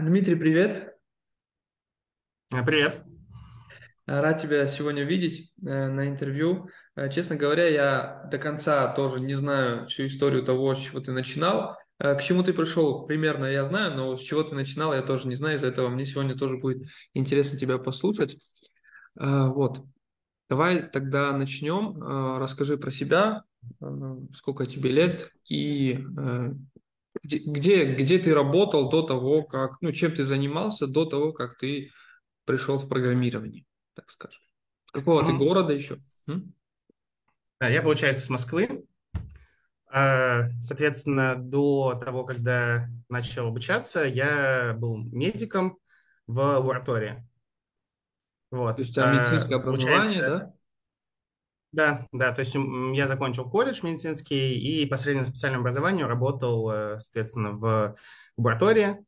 Дмитрий, привет. А, Привет. Рад тебя сегодня видеть э, на интервью. Э, Честно говоря, я до конца тоже не знаю всю историю того, с чего ты начинал. Э, К чему ты пришел, примерно я знаю, но с чего ты начинал, я тоже не знаю. Из-за этого мне сегодня тоже будет интересно тебя послушать. Вот. Давай тогда начнем. Расскажи про себя, сколько тебе лет и где, где, где ты работал до того, как, ну, чем ты занимался до того, как ты пришел в программирование, так скажем. Какого ты Мгм. города еще? М? Я, получается, с Москвы. А, Соответственно, до того, когда начал обучаться, я был медиком в лаборатории. То Вот. есть у тебя А, медицинское образование, да? Да, да, то есть я закончил колледж медицинский и по среднему специальному образованию работал, э, соответственно, в лаборатории,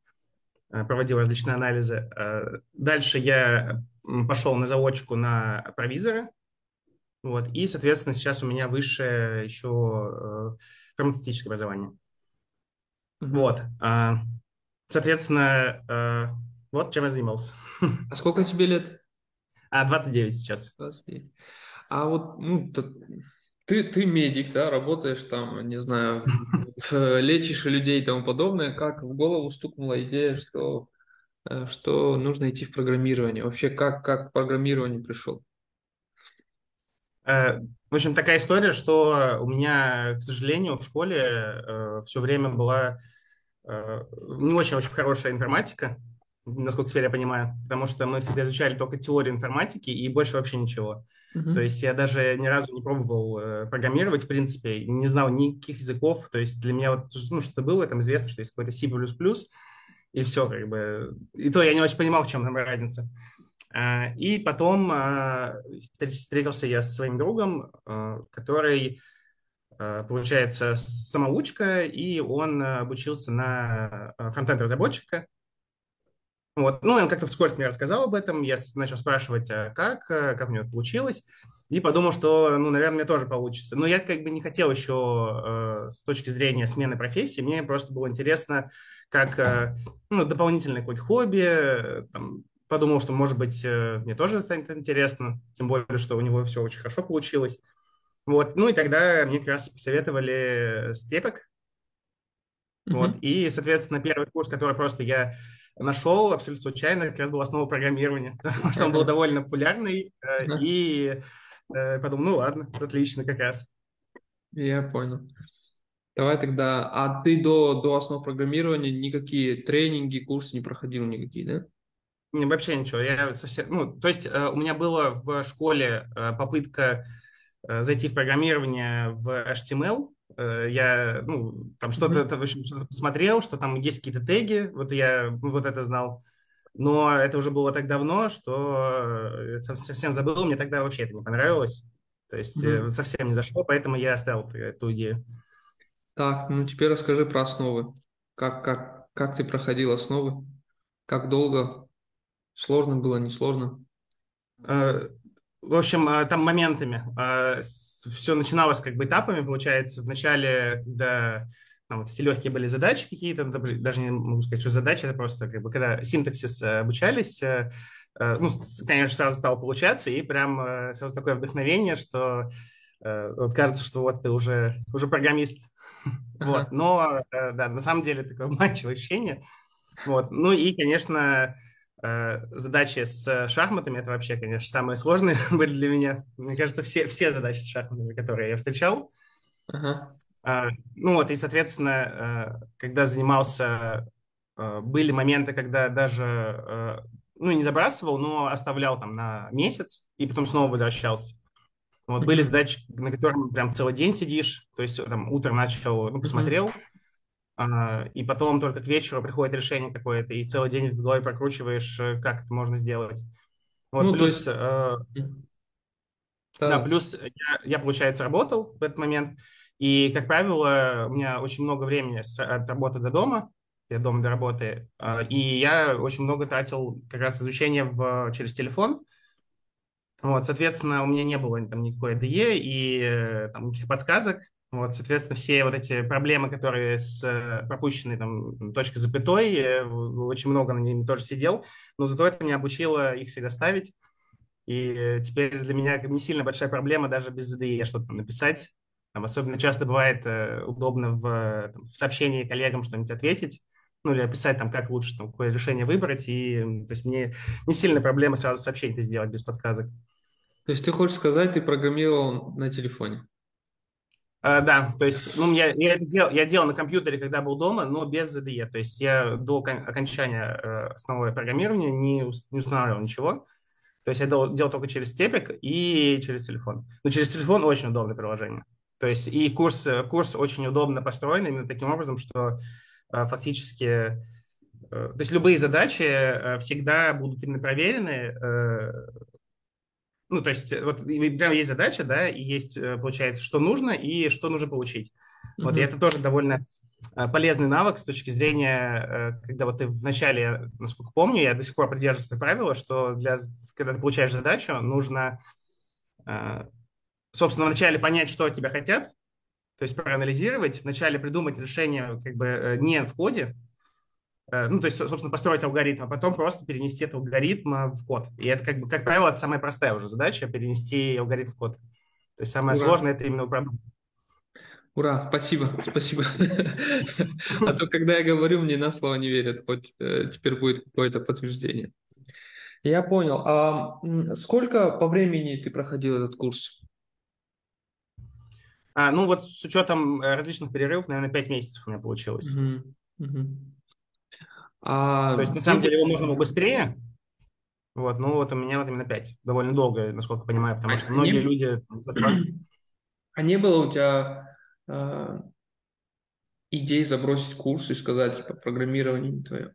э, проводил различные анализы. Э, Дальше я пошел на заочку на провизора, Вот. И, соответственно, сейчас у меня высшее еще фармацевтическое образование. Вот. А, Соответственно, вот чем я занимался. А сколько тебе лет? А, 29 сейчас. 29. А вот, ну, ты, ты медик, да, работаешь там, не знаю, в- лечишь людей и тому подобное. Как в голову стукнула идея, что, э, что нужно идти в программирование? Вообще, как, как к программированию пришел? Э, В общем, такая история, что у меня, к сожалению, в школе все время была э, не очень-очень хорошая информатика, насколько теперь я понимаю, потому что мы всегда изучали только теорию информатики и больше вообще ничего. То Мгм. есть я даже ни разу не пробовал э, программировать, в принципе, не знал никаких языков. То есть для меня вот, ну, что было, там известно, что есть какой-то C++, и все, как бы. И то я не очень понимал, в чем там разница. А, И потом а, встр- встретился я со своим другом, а, который, получается, самоучка, и он обучился на фронтенд-разработчика. Вот. Ну, он как-то вскользь мне рассказал об этом, я начал спрашивать, а как, а, как у него это получилось, и подумал, что, ну, наверное, мне тоже получится. Но я как бы не хотел еще э, с точки зрения смены профессии, мне просто было интересно, как э, ну, дополнительное какое-то хобби, э, там, подумал, что, может быть, э, мне тоже станет интересно, тем более, что у него все очень хорошо получилось. Вот, ну и тогда мне как раз посоветовали степек, вот. Мгм. И, соответственно, первый курс, который просто я нашел абсолютно случайно, как раз был основа программирования, потому что он был довольно популярный, э, и э, подумал, ну ладно, отлично как раз. Я понял. Давай тогда, а ты до, до основ программирования никакие тренинги, курсы не проходил никакие, да? Вообще ничего, я совсем, ну, то есть э, у меня было в школе попытка зайти в программирование в HTML, я, ну, там что-то, в общем, что-то посмотрел, что там есть какие-то теги, вот я ну, вот это знал, но это уже было так давно, что э, сов- совсем забыл, мне тогда вообще это не понравилось, то есть э, Мгм. совсем не зашло, поэтому я оставил эту идею. Так, ну теперь расскажи про основы. Как, как, как ты проходил основы? Как долго? Сложно было, не сложно? Э, В общем, э, там моментами. Все начиналось как бы этапами, получается. Вначале, когда там, вот эти легкие были задачи какие-то, ну, даже не могу сказать, что задачи, это просто как бы когда синтаксис э, обучались, э, э, ну, конечно, сразу стало получаться, и прям сразу такое вдохновение, что вот кажется, что вот ты уже, уже программист. Вот. Но, да, на самом деле такое обманчивое ощущение. Вот. Ну и, конечно, задачи с шахматами, это вообще, конечно, самые сложные были для меня. Мне кажется, все, все задачи с шахматами, которые я встречал. Ага. А, Ну вот, и, соответственно, э, когда занимался, э, были моменты, когда даже, э, ну, не забрасывал, но оставлял там на месяц и потом снова возвращался. Вот были задачи, на которых прям целый день сидишь, то есть там утром начал, ну, посмотрел, а, и потом только к вечеру приходит решение какое-то, и целый день в голове прокручиваешь, э, как это можно сделать. Вот, Ну, плюс, есть, э, да, да. плюс я, я, получается, работал в этот момент, и, как правило, у меня очень много времени с, от работы до дома, я дома до работы, э, и я очень много тратил как раз изучение в, через телефон, вот, соответственно, у меня не было там никакой IDE и э, там никаких подсказок, Вот, соответственно, все вот эти проблемы, которые с э, пропущенной там точкой запятой, э, очень много на ними тоже сидел, но зато это меня обучило их всегда ставить. И теперь для меня не сильно большая проблема даже без ZDE что-то написать. Там особенно часто бывает э, удобно в, там, в сообщении коллегам что-нибудь ответить, ну или описать там, как лучше там, какое решение выбрать. И то есть мне не сильно проблема сразу сообщение сделать без подсказок. То есть ты хочешь сказать, ты программировал на телефоне? Uh, да, то есть, ну, я, я, делал, я делал на компьютере, когда был дома, но без ZDE. То есть я до окончания э, основного программирования не, не устанавливал ничего. То есть я делал, делал только через степик и через телефон. Но через телефон очень удобное приложение. То есть и курс, курс очень удобно построен именно таким образом, что э, фактически э, то есть любые задачи э, всегда будут именно проверены э, ну, то есть, э, вот прям есть задача, да, и есть, э, получается, что нужно и что нужно получить. Mm-hmm. Вот, и это тоже довольно э, полезный навык с точки зрения, когда вот ты вначале, насколько помню, я до сих пор придерживаюсь этого правила, что для, когда ты получаешь задачу, нужно, собственно, вначале понять, что от тебя хотят, то есть проанализировать, вначале придумать решение как бы не в коде, Э, ну, то есть, собственно, построить алгоритм, а потом просто перенести этот алгоритм э, в код. И это, как бы, как правило, это самая простая уже задача, перенести алгоритм в код. То есть самое Ура. сложное – это именно управление. Ура, спасибо, спасибо. А то, когда я говорю, мне на слово не верят, хоть э, теперь будет какое-то подтверждение. Я понял. А сколько по времени ты проходил этот курс? А, ну вот с учетом различных перерывов, наверное, 5 месяцев у меня получилось. Угу, угу. А... То есть, на самом деле, его можно было быстрее, вот, ну вот у меня вот именно 5. Довольно долго, насколько понимаю, потому а что многие не... люди за А не было у тебя э, идей забросить курс и сказать, типа, программирование не твое?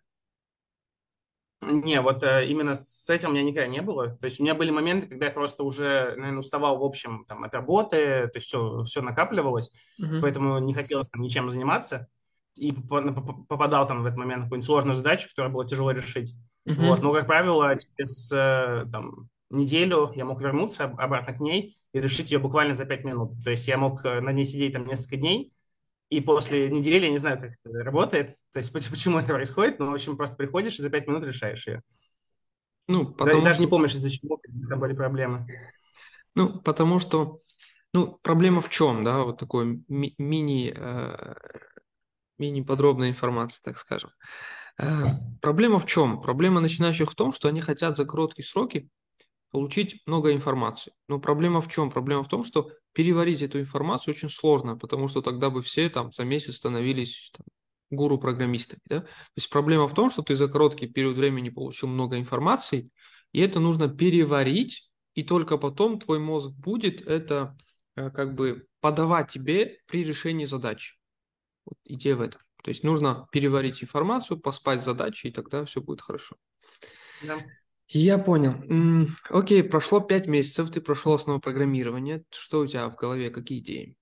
Не, вот э, именно с этим у меня никогда не было. То есть у меня были моменты, когда я просто уже, наверное, уставал в общем там, от работы, то есть все, все накапливалось, uh-huh. поэтому не хотелось там ничем заниматься и попадал там в этот момент на какую-нибудь сложную задачу, которую было тяжело решить. Mm-hmm. Вот. Но, как правило, через э, там, неделю я мог вернуться обратно к ней и решить ее буквально за пять минут. То есть я мог э, на ней сидеть там несколько дней, и после недели, я не знаю, как это работает, то есть почему это происходит, но, в общем, просто приходишь и за пять минут решаешь ее. Ну, потому да, даже не помнишь, из-за чего там были проблемы. Ну, потому что, ну, проблема в чем, да, вот такой ми- мини э, менее подробная информация, так скажем. Э, проблема в чем? Проблема начинающих в том, что они хотят за короткие сроки получить много информации. Но проблема в чем? Проблема в том, что переварить эту информацию очень сложно, потому что тогда бы все там за месяц становились там, гуру-программистами. Да? То есть проблема в том, что ты за короткий период времени получил много информации, и это нужно переварить, и только потом твой мозг будет это э, как бы подавать тебе при решении задачи. Вот идея в этом. То есть нужно переварить информацию, поспать задачи, и тогда все будет хорошо. Да. Я понял. Окей, прошло пять месяцев, ты прошел основу программирования. Что у тебя в голове, какие идеи?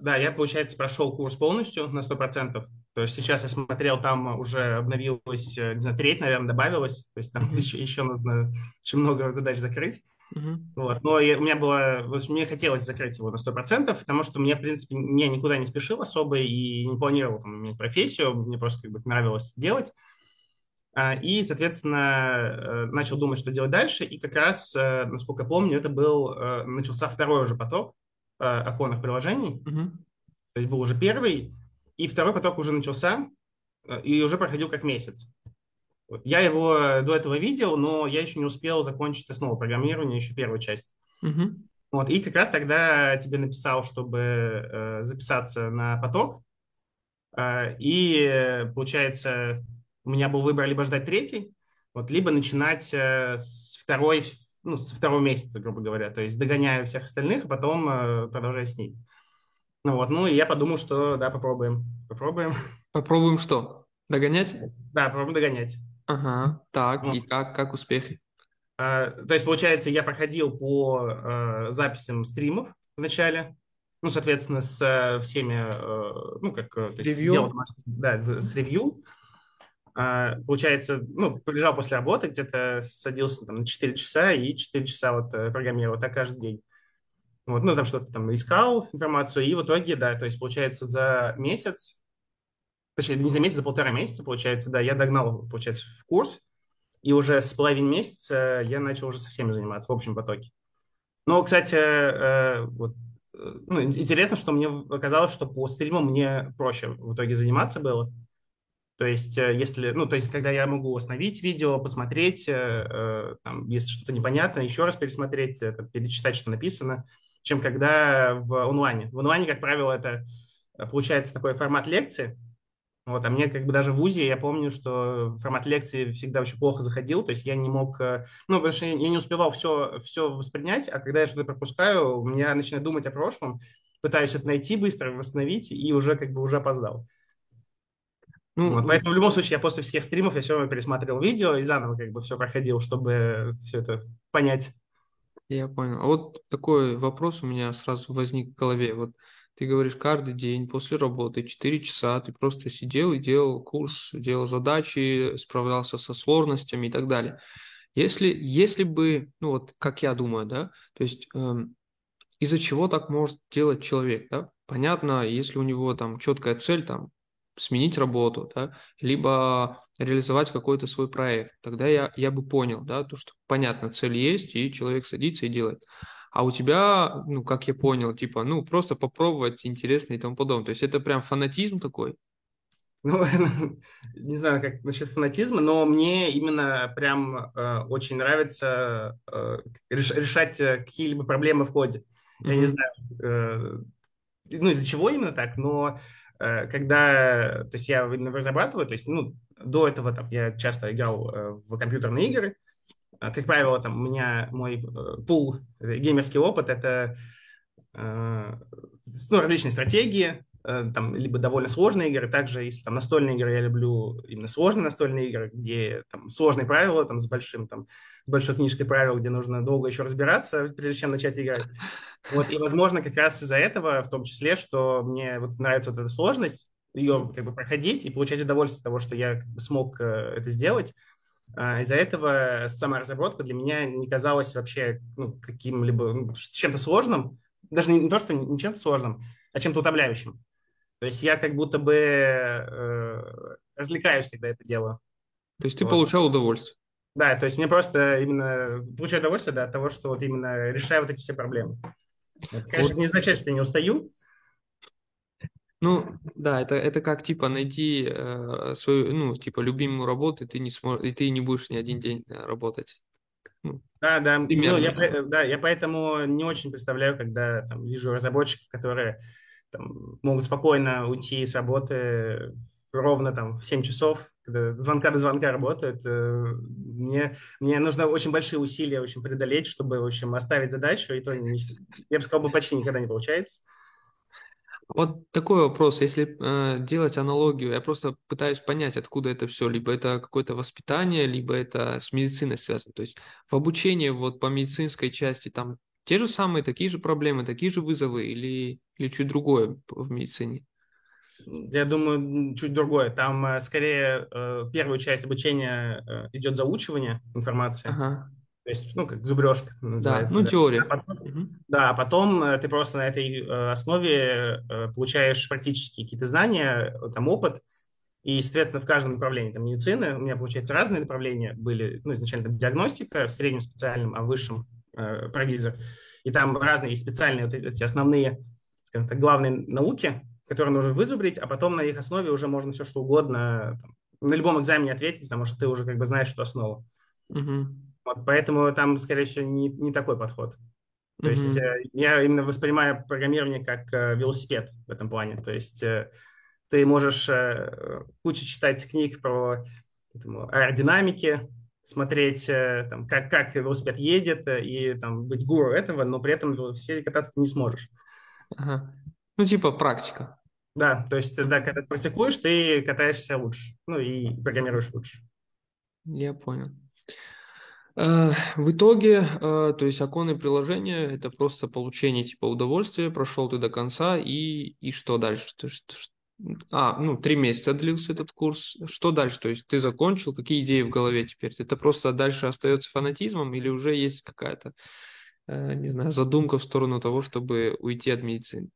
Да, я, получается, прошел курс полностью на 100%. То есть сейчас я смотрел, там уже обновилось, э, не знаю, треть, наверное, добавилось. То есть там mm-hmm. еще, еще нужно очень много задач закрыть. Mm-hmm. Вот. Но я, у меня было, мне хотелось закрыть его на 100%, потому что мне, в принципе, я никуда не спешил особо и не планировал там, иметь профессию, мне просто как бы нравилось делать. А, и, соответственно, э, начал думать, что делать дальше. И как раз, э, насколько я помню, это был, начался второй уже поток оконных приложений. Mm-hmm. То есть был уже первый, и второй поток уже начался, и уже проходил как месяц. Вот. Я его до этого видел, но я еще не успел закончить основу программирования, еще первую часть. Uh-huh. Вот. И как раз тогда тебе написал, чтобы э, записаться на поток. Э, и, получается, у меня был выбор либо ждать третий, вот, либо начинать э, с второй, ну, со второго месяца, грубо говоря. То есть догоняю всех остальных, а потом э, продолжаю с ней. Ну вот, ну и я подумал, что да, попробуем. Попробуем. Попробуем что? Догонять? Да, попробуем догонять. Ага, так, ну, и как, как успехи? А, то есть, получается, я проходил по а, записям стримов в начале, ну, соответственно, с а, всеми, а, ну, как... То есть, ревью? Делал, да, с ревью. А, получается, ну, приезжал после работы, где-то садился там на 4 часа и 4 часа вот программировал, так каждый день. Вот, ну, там что-то там искал информацию, и в итоге, да, то есть, получается, за месяц, точнее, не за месяц, за полтора месяца, получается, да, я догнал, получается, в курс, и уже с половиной месяца я начал уже со всеми заниматься в общем потоке. Но, кстати, э, вот, э, ну, интересно, что мне оказалось, что по стримам мне проще в итоге заниматься было. То есть, э, если, ну, то есть, когда я могу остановить видео, посмотреть, там, если что-то непонятно, еще раз пересмотреть, перечитать, что написано, чем когда в онлайне. В онлайне, как правило, это получается такой формат лекции, вот, а мне как бы даже в ВУЗе, я помню, что формат лекции всегда очень плохо заходил, то есть я не мог, э, ну, потому что я не успевал все, все воспринять, а когда я что-то пропускаю, я начинаю думать о прошлом, пытаюсь это найти быстро, восстановить, и уже как бы уже опоздал. Ну, вот, поэтому в любом случае я после всех стримов я все равно пересматривал видео и заново как бы все проходил, чтобы все это понять. Я понял. А вот такой вопрос у меня сразу возник в голове. Вот ты говоришь, каждый день после работы 4 часа ты просто сидел и делал курс, делал задачи, справлялся со сложностями и так далее. Если, если бы, ну вот как я думаю, да, то есть эм, из-за чего так может делать человек, да? Понятно, если у него там четкая цель, там, сменить работу, да, либо реализовать какой-то свой проект, тогда я, я бы понял, да, то, что понятно, цель есть, и человек садится и делает. А у тебя, ну, как я понял, типа, ну, просто попробовать интересно и тому подобное. То есть это прям фанатизм такой? Ну, не знаю, как насчет фанатизма, но мне именно прям э, очень нравится э, реш, решать э, какие-либо проблемы в коде. Mm-hmm. Я не знаю, э, ну, из-за чего именно так, но когда, то есть я разрабатываю, то есть, ну, до этого там я часто играл э, в компьютерные игры, а, как правило, там у меня мой э, пул, э, геймерский опыт, это э, ну, различные стратегии, там, либо довольно сложные игры. Также, если там настольные игры, я люблю именно сложные настольные игры, где там сложные правила, там, с большим, там, с большой книжкой правил, где нужно долго еще разбираться, прежде чем начать играть. Вот, и, возможно, как раз из-за этого, в том числе, что мне вот нравится вот эта сложность, ее как бы проходить и получать удовольствие от того, что я как бы, смог это сделать, а, из-за этого сама разработка для меня не казалась вообще ну, каким-либо ну, чем-то сложным, даже не, не то, что не чем-то сложным, а чем-то утомляющим. То есть я как будто бы э, развлекаюсь, когда это делаю. То есть ты вот. получал удовольствие? Да, то есть мне просто именно получаю удовольствие да, от того, что вот именно решаю вот эти все проблемы. Это, конечно, вот. не означает, что я не устаю, ну, да, это, это как, типа, найти э, свою, ну, типа, любимую работу, и ты не сможешь, и ты не будешь ни один день э, работать. Ну, да, да, ну, я, да, я поэтому не очень представляю, когда там, вижу разработчиков, которые там, могут спокойно уйти с работы ровно там в 7 часов, когда звонка до звонка работают. Э, мне, мне нужно очень большие усилия очень преодолеть, чтобы, в общем, оставить задачу, и то, я бы сказал, почти никогда не получается. Вот такой вопрос, если э, делать аналогию, я просто пытаюсь понять, откуда это все, либо это какое-то воспитание, либо это с медициной связано. То есть в обучении вот по медицинской части там те же самые, такие же проблемы, такие же вызовы или, или чуть другое в медицине? Я думаю, чуть другое. Там э, скорее э, первую часть обучения э, идет заучивание информации. Ага. То есть, ну, как зубрежка называется. Да, ну, теория. А потом, угу. Да, а потом ты просто на этой основе получаешь практически какие-то знания, там, опыт, и, естественно, в каждом направлении, там, медицины, у меня, получается, разные направления были, ну, изначально там, диагностика в среднем специальном, а в высшем э, провизор. И там разные специальные вот эти основные, скажем так, главные науки, которые нужно вызубрить, а потом на их основе уже можно все что угодно там, на любом экзамене ответить, потому что ты уже как бы знаешь, что основа. Угу. Вот, поэтому там, скорее всего, не, не такой подход. То mm-hmm. есть э, я именно воспринимаю программирование как э, велосипед в этом плане. То есть э, ты можешь кучу читать книг про этому, аэродинамики, смотреть, там, как, как велосипед едет и там, быть гуру этого, но при этом в велосипеде кататься ты не сможешь. Ага. Ну, типа практика. Да, то есть, да, когда ты практикуешь, ты катаешься лучше, ну и программируешь лучше. Я понял. Э, в итоге, э, то есть оконное приложение – это просто получение типа удовольствия, прошел ты до конца, и, и что дальше? То есть, а, ну, три месяца длился этот курс. Что дальше? То есть ты закончил, какие идеи в голове теперь? Это просто дальше остается фанатизмом или уже есть какая-то не знаю, задумка в сторону того, чтобы уйти от медицины?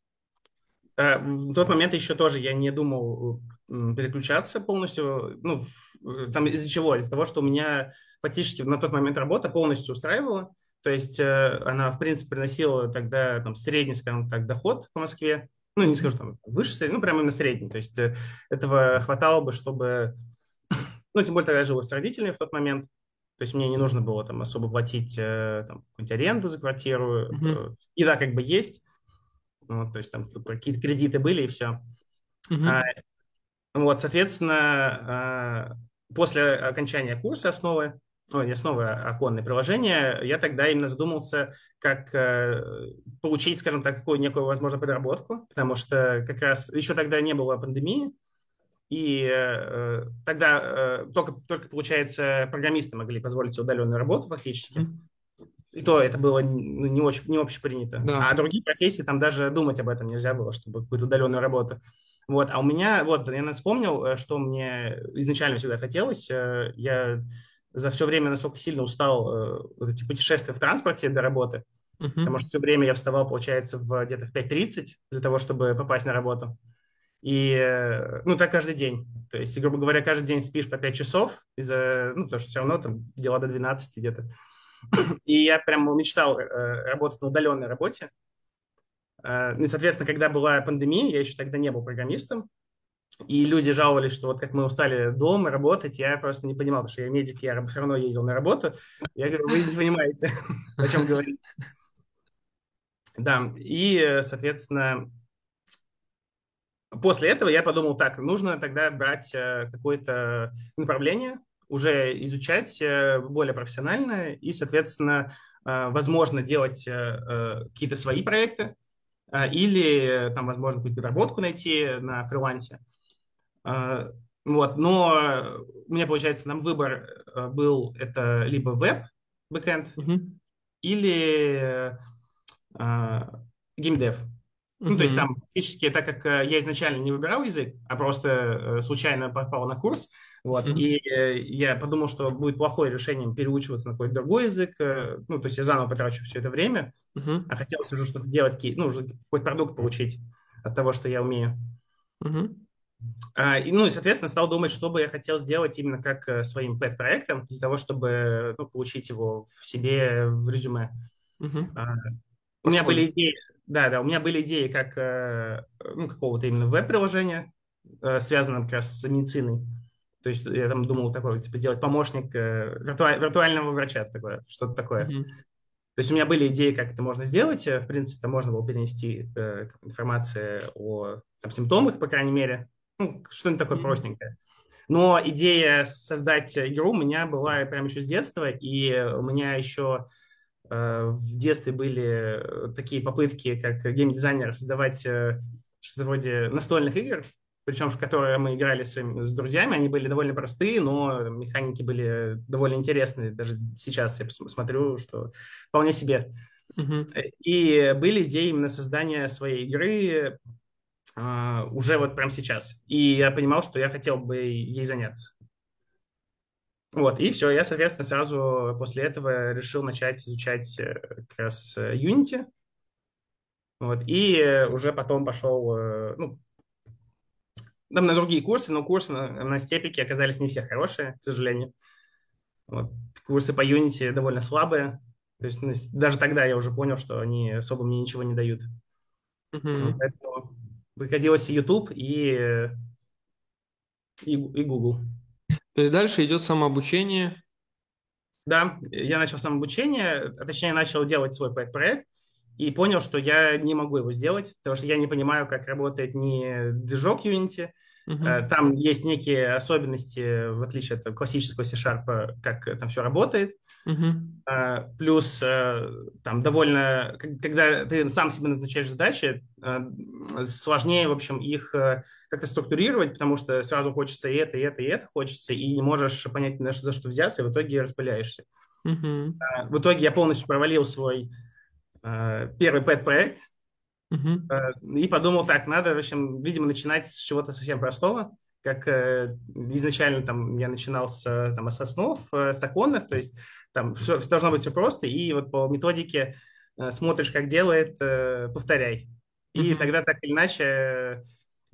В тот момент еще тоже я не думал переключаться полностью. Ну, там из-за чего? Из-за того, что у меня фактически на тот момент работа полностью устраивала. То есть э, она, в принципе, приносила тогда там средний, скажем так, доход по Москве. Ну, не скажу там выше средний, ну, прямо именно средний. То есть э, этого хватало бы, чтобы... Ну, тем более, тогда я жил с родителями в тот момент. То есть мне не нужно было там особо платить э, там, какую-нибудь аренду за квартиру. Mm-hmm. И да, как бы есть. Вот, то есть там какие-то кредиты были и все. Mm-hmm. А, вот, соответственно, а, после окончания курса основы, ну, не основы, а оконное приложение, я тогда именно задумался, как э, получить, скажем так, какую некую, возможно, подработку, потому что как раз еще тогда не было пандемии, и э, тогда э, только, только, получается, программисты могли позволить себе удаленную работу фактически. Mm-hmm. И то это было ну, не, очень, не общепринято. Да. А другие профессии, там даже думать об этом нельзя было, чтобы какую-то удаленную работу. Вот, а у меня, вот, я вспомнил, э, что мне изначально всегда хотелось. Э, я за все время настолько сильно устал э, вот эти путешествия в транспорте до работы, uh-huh. потому что все время я вставал, получается, в, где-то в 5.30 для того, чтобы попасть на работу. И, ну, так каждый день. То есть, грубо говоря, каждый день спишь по 5 часов, из-за, ну, потому что все равно там дела до 12 где-то. И я прям мечтал работать на удаленной работе, Э, и, соответственно, когда была пандемия, я еще тогда не был программистом, и люди жаловались, что вот как мы устали дома работать, я просто не понимал, потому что я медик, я все равно ездил на работу. Я говорю, вы не понимаете, о чем говорить. Да, и, соответственно, после этого я подумал, так, нужно тогда брать э, какое-то направление, уже изучать э, более профессионально и, соответственно, возможно, делать какие-то свои проекты, или там, возможно, какую-то подработку найти на фрилансе. Вот, но у меня, получается, там выбор э, был это либо веб, бэкэнд, mm-hmm. или э, геймдев. Mm-hmm. Ну, то есть там фактически, так как э, я изначально не выбирал язык, а просто э, случайно попал на курс, вот, mm-hmm. и э, я подумал, что будет плохое решением переучиваться на какой-то другой язык, ну, то есть я заново потрачу все это время, mm-hmm. а хотелось уже что-то делать, ну, уже какой-то продукт получить от того, что я умею. Mm-hmm. А, и, ну, и, соответственно, стал думать, что бы я хотел сделать именно как своим пэт-проектом, для того, чтобы ну, получить его в себе в резюме. Uh-huh. А, у меня были идеи, да, да, у меня были идеи как ну, какого-то именно веб-приложения, связанного как раз с медициной. То есть я там думал такой, типа, сделать помощник э, виртуаль, виртуального врача, такое, что-то такое. Mm-hmm. То есть у меня были идеи, как это можно сделать. Э, в принципе, там можно было перенести э, информацию о там, симптомах, по крайней мере. Ну, что-нибудь такое mm-hmm. простенькое. Но идея создать игру у меня была прямо еще с детства, и у меня еще э, в детстве были такие попытки, как геймдизайнер, создавать э, что-то вроде настольных игр, причем в которые мы играли с, с друзьями, они были довольно простые, но механики были довольно интересные. Даже сейчас я смотрю, что вполне себе. Uh-huh. И были идеи именно создания своей игры uh, уже вот прямо сейчас. И я понимал, что я хотел бы ей заняться. Вот, и все, я, соответственно, сразу после этого решил начать изучать э, как раз э, Unity. Вот, и уже потом пошел, э, ну, там на другие курсы, но курсы на, на степике оказались не все хорошие, к сожалению. Вот. Курсы по Unity довольно слабые. То есть ну, даже тогда я уже понял, что они особо мне ничего не дают. Mm-hmm. Поэтому приходилось YouTube и, и, и Google. То есть дальше идет самообучение. Да, я начал самообучение, а точнее начал делать свой проект и понял, что я не могу его сделать, потому что я не понимаю, как работает ни движок Unity. Uh-huh. Там есть некие особенности, в отличие от классического C-Sharp, как там все работает. Uh-huh. Плюс э, там довольно, когда ты сам себе назначаешь задачи, сложнее, в общем, их как-то структурировать, потому что сразу хочется и это, и это, и это хочется, и не можешь понять, за что взяться, и в итоге распыляешься. Uh-huh. В итоге я полностью провалил свой первый пэт-проект, uh-huh. и подумал, так, надо, в общем, видимо, начинать с чего-то совсем простого, как э, изначально там я начинал с, там, с основ, с оконных, то есть там все, должно быть все просто, и вот по методике э, смотришь, как делает, э, повторяй. И Мгм. тогда так или иначе... э,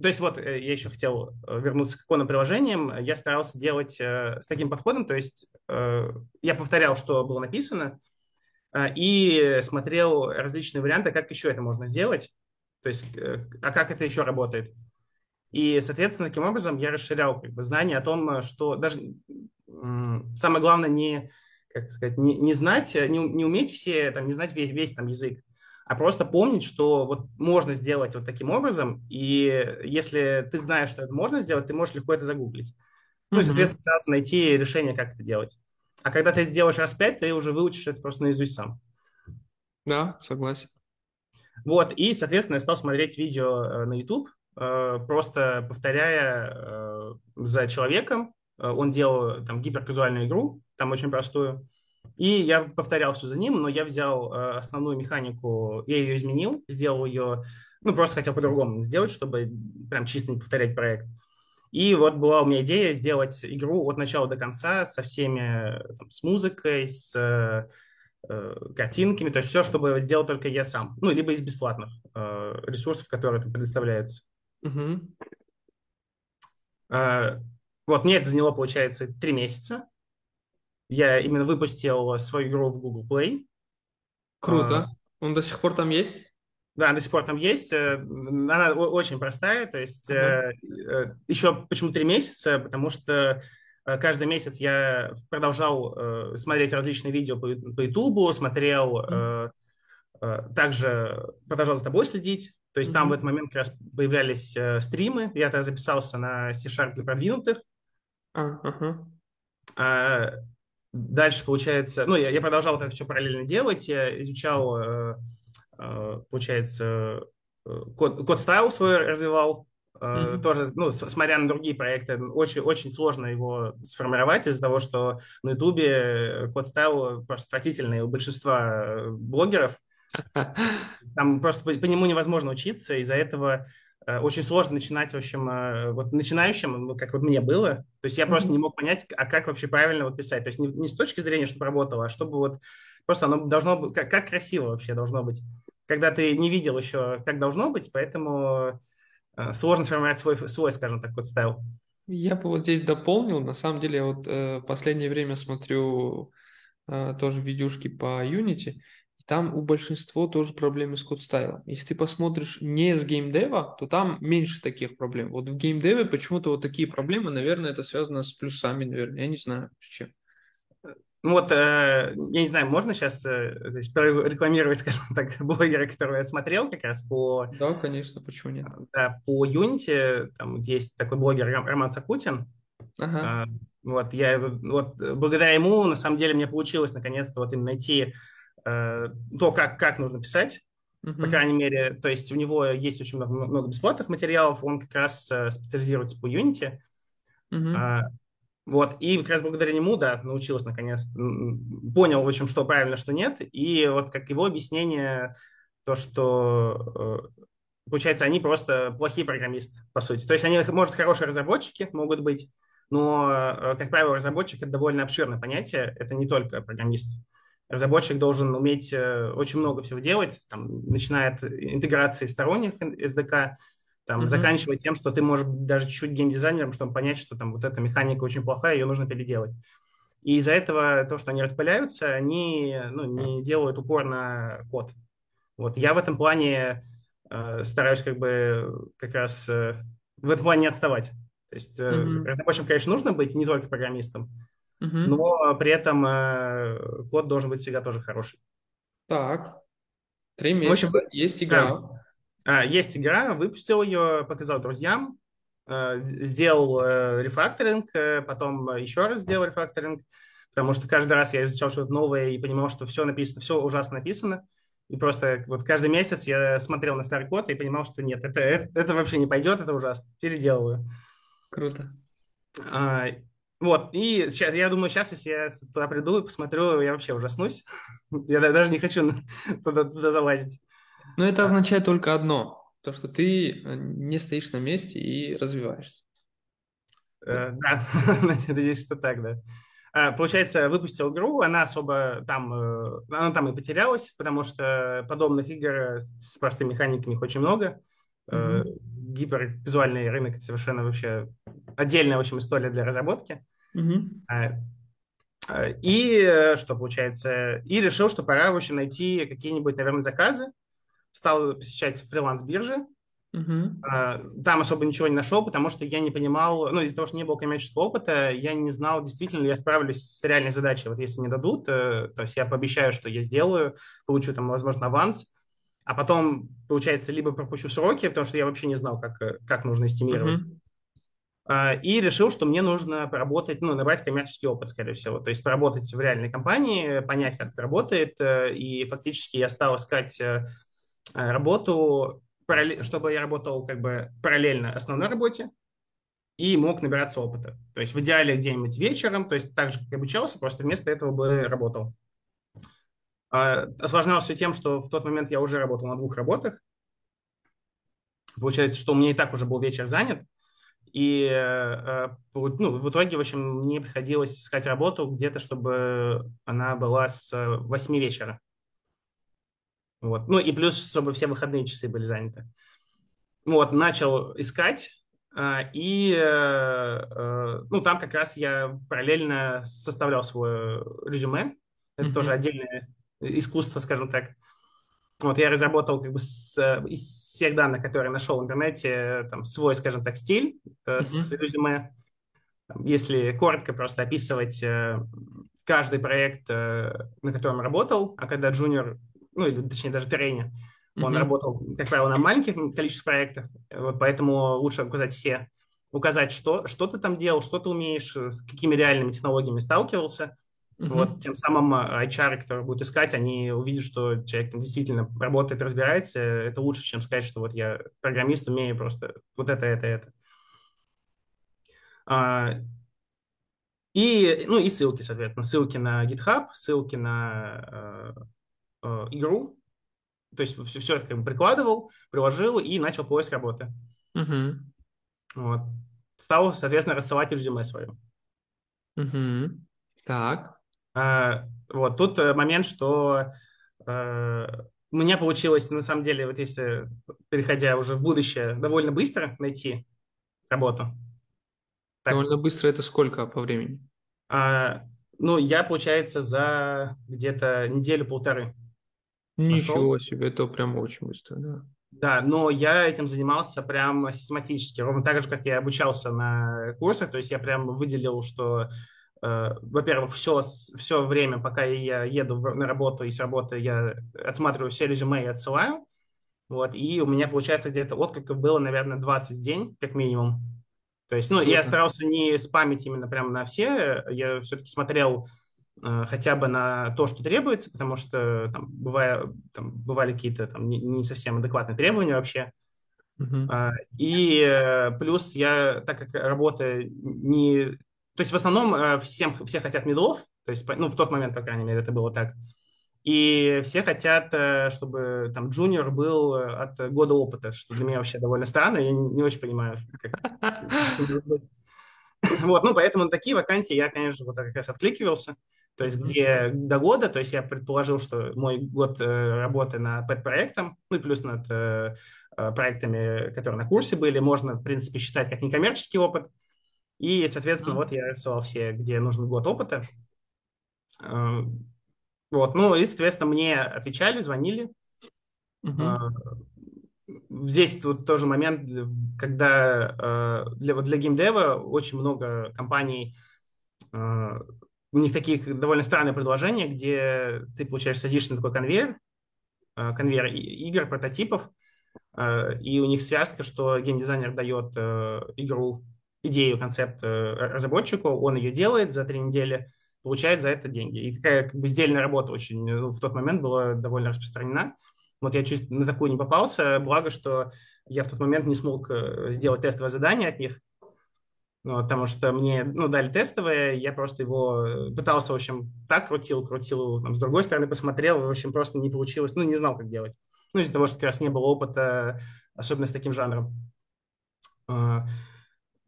То есть вот э, я еще хотел э, вернуться к иконным приложениям. Я старался делать э, с таким подходом, то есть э, я повторял, что было написано, э, и смотрел различные варианты, как еще это можно сделать, то есть, э, а как это еще работает. И, соответственно, таким образом я расширял как бы, знания о том, что даже самое главное не, как сказать, не, не знать, не, не уметь все, там, не знать весь, весь там язык, а просто помнить, что вот можно сделать вот таким образом, и если ты знаешь, что это можно сделать, ты можешь легко это загуглить. Ну и, соответственно, сразу найти решение, как это делать. А когда ты сделаешь раз пять, ты уже выучишь это просто наизусть сам. Да, согласен. Вот, и, соответственно, я стал смотреть видео э, на YouTube, э, просто повторяя э, за человеком. Он делал там гиперказуальную игру, там очень простую. И я повторял все за ним, но я взял основную механику, я ее изменил, сделал ее, ну, просто хотел по-другому сделать, чтобы прям чисто не повторять проект. И вот была у меня идея сделать игру от начала до конца со всеми, э, там, с музыкой, с э, э, картинками, то есть все, чтобы сделал только я сам, ну, либо из бесплатных э, ресурсов, которые там предоставляются. Мгм. Э, вот мне это заняло, получается, три месяца. Я именно выпустил свою игру в Google Play. Э, Круто. Он до сих пор там есть? Да, до сих пор там есть. Э, Она очень простая. То есть Ага. э, э, еще почему три месяца? Потому что каждый месяц я продолжал смотреть различные видео по по YouTube, смотрел, э, также продолжал за тобой следить. То есть там в этот момент как раз появлялись стримы. Я тогда записался на C-Sharp для продвинутых. А, Дальше, получается, ну, я, я продолжал это все параллельно делать, я изучал, получается, э, код, код стайл свой развивал, э, Мгм. тоже, ну, смотря на другие проекты, очень, очень сложно его сформировать из-за того, что на Ютубе код стайл просто отвратительный у большинства э, блогеров, там просто по, по нему невозможно учиться, из-за этого э, очень сложно начинать, в общем, э, вот начинающим, ну, как вот мне было. То есть я просто не мог понять, а как вообще правильно вот писать. То есть не, не с точки зрения, чтобы работало, а чтобы вот просто оно должно быть, как, как красиво вообще должно быть. Когда ты не видел еще, как должно быть, поэтому э, сложно сформировать свой, свой, скажем так, вот стайл. Я бы вот здесь дополнил. На самом деле, я вот э, последнее время смотрю э, тоже видюшки по Unity, и там у большинства тоже проблемы с код-стайлом. Если ты посмотришь не с геймдева, то там меньше таких проблем. Вот в геймдеве почему-то вот такие проблемы, наверное, это связано с плюсами, наверное. Я не знаю, с чем. Ну вот, э, я не знаю, можно сейчас э, здесь рекламировать, скажем так, блогера, которого я смотрел как раз по Да, конечно, почему нет? Да, по Unity, там есть такой блогер Ром- Роман Сакутин. Ага. А, Вот, я, вот, благодаря ему, на самом деле, мне получилось наконец-то вот им найти э, то, как, как нужно писать, по Мгм. крайней мере. То есть у него есть очень много, много бесплатных материалов, он как раз э, специализируется по Unity. Мгм. Вот, и как раз благодаря нему, да, научилась наконец-то, м, понял, в общем, что правильно, что нет. И вот как его объяснение, то, что э, Получается, они просто плохие программисты, по сути. То есть они, может, хорошие разработчики могут быть, но, э, как правило, разработчик– это довольно обширное понятие, это не только программист. Разработчик должен уметь э, очень много всего делать, там, начиная от интеграции сторонних SDK, там, Мгм. заканчивая тем, что ты можешь даже чуть-чуть геймдизайнером, чтобы понять, что там вот эта механика очень плохая, ее нужно переделать. И из-за этого то, что они распыляются, они ну, не делают упор на код. Вот я в этом плане э, стараюсь как бы как раз э, в этом плане не отставать. То есть э, Мгм. разработчикам, конечно, нужно быть не только программистом, Мгм. но при этом э, код должен быть всегда тоже хороший. Так, три В общем, месяца, вы- есть да, игра. А, есть игра, выпустил ее, показал друзьям, э, сделал э, рефакторинг, э, потом еще раз сделал рефакторинг, потому что каждый раз я изучал что-то новое и понимал, что все написано, все ужасно написано. И просто вот каждый месяц я смотрел на старый код и понимал, что нет, это, это, это вообще не пойдет, это ужасно. Переделываю. Круто. А, вот, и сейчас, я думаю, сейчас, если я туда приду и посмотрю, я вообще ужаснусь. Я да- даже не хочу туда, туда залазить. Но это означает только одно, то, что ты э, не стоишь на месте и развиваешься. Э, Да, надеюсь, что так, да. А, получается, выпустил игру, она особо там, э, она там и потерялась, потому что подобных игр с простыми механиками их очень много. Uh-huh. Гипервизуальный рынок – это совершенно вообще отдельная, в общем, история для разработки. Uh-huh. И что получается? И решил, что пора, в общем, найти какие-нибудь, наверное, заказы. Стал посещать фриланс-биржи, Uh-huh. Там особо ничего не нашел, потому что я не понимал, ну, из-за того, что не было коммерческого опыта, я не знал, действительно ли я справлюсь с реальной задачей. Вот если мне дадут, э, то есть я пообещаю, что я сделаю, получу там, возможно, аванс, а потом, получается, либо пропущу сроки, потому что я вообще не знал, как, э, как нужно эстимировать. Uh-huh. И решил, что мне нужно поработать, ну, набрать коммерческий опыт, скорее всего. То есть поработать в реальной компании, понять, как это работает. Э, и фактически я стал искать работу чтобы я работал как бы параллельно основной работе и мог набираться опыта. То есть в идеале где-нибудь вечером, то есть так же, как и обучался, просто вместо этого бы работал. А, осложнялось все тем, что в тот момент я уже работал на двух работах. Получается, что у меня и так уже был вечер занят. И э, ну, в итоге, в общем, мне приходилось искать работу где-то, чтобы она была с 8 вечера. Вот. Ну и плюс, чтобы все выходные часы были заняты. Вот, начал искать, а, и э, э, ну, там как раз я параллельно составлял свое резюме. Это mm-hmm. тоже отдельное искусство, скажем так. Вот я разработал как бы с, из всех данных, которые нашел в интернете, там, свой, скажем так, стиль mm-hmm. с резюме. Если коротко просто описывать каждый проект, на котором работал, а когда джуниор ну, или точнее даже Террейне. Он mm-hmm. работал, как правило, на маленьких количестве проектов, вот поэтому лучше указать все. Указать, что, что ты там делал, что ты умеешь, с какими реальными технологиями сталкивался. Mm-hmm. Вот, тем самым HR, которые будут искать, они увидят, что человек действительно работает, разбирается. Это лучше, чем сказать, что вот я программист, умею просто вот это, это, это. А, и, ну, и ссылки, соответственно. Ссылки на GitHub, ссылки на а, э, игру, то есть все, все это как бы прикладывал, приложил и начал поиск работы. Угу. Вот. Стал, соответственно, рассылать резюме свое. Угу. Так. А, вот тут э, момент, что а, у меня получилось, на самом деле, вот если, переходя уже в будущее, довольно быстро найти работу. Так. Довольно быстро это сколько по времени? А, ну, я, получается, за где-то неделю-полторы. Ничего себе, это прям очень быстро, да. Да, но я этим занимался прям систематически, ровно так же, как я обучался на курсах, то есть я прям выделил, что, э, во-первых, все, все время, пока я еду в, на работу и с работы, я отсматриваю все резюме и отсылаю, вот, и у меня, получается, где-то откликов было, наверное, 20 в день, как минимум. То есть, ну, я старался не спамить именно прям на все, я все-таки смотрел хотя бы на то, что требуется, потому что там, бывая, там бывали какие-то там, не, не совсем адекватные требования вообще. Uh-huh. И э, плюс я, так как работа не... То есть в основном э, всем, все хотят медлов, то есть, ну, в тот момент, по крайней мере, это было так. И все хотят, чтобы там джуниор был от года опыта, что для меня вообще довольно странно, я не, не очень понимаю, как... Вот, ну, поэтому на такие вакансии я, конечно, вот как раз откликивался то есть где до года, то есть я предположил, что мой год э, работы над пэт-проектом, ну и плюс над э, э, проектами, которые на курсе были, можно, в принципе, считать как некоммерческий опыт. И, соответственно, вот я рисовал все, где нужен год опыта. Вот, ну и, соответственно, мне отвечали, звонили. Uh-huh. Здесь вот тоже момент, когда для, вот для геймдева очень много компаний у них такие довольно странные предложения, где ты, получаешь, садишься на такой конвейер, э, конвейер игр, прототипов, э, и у них связка, что геймдизайнер дает э, игру, идею, концепт разработчику, он ее делает за три недели, получает за это деньги. И такая как бы сдельная работа очень ну, в тот момент была довольно распространена. Вот я чуть на такую не попался, благо, что я в тот момент не смог сделать тестовое задание от них, ну, потому что мне ну, дали тестовое, я просто его э, пытался, в общем, так крутил, крутил, там, с другой стороны посмотрел, в общем, просто не получилось, ну, не знал, как делать. Ну, из-за того, что как раз не было опыта, особенно с таким жанром. А,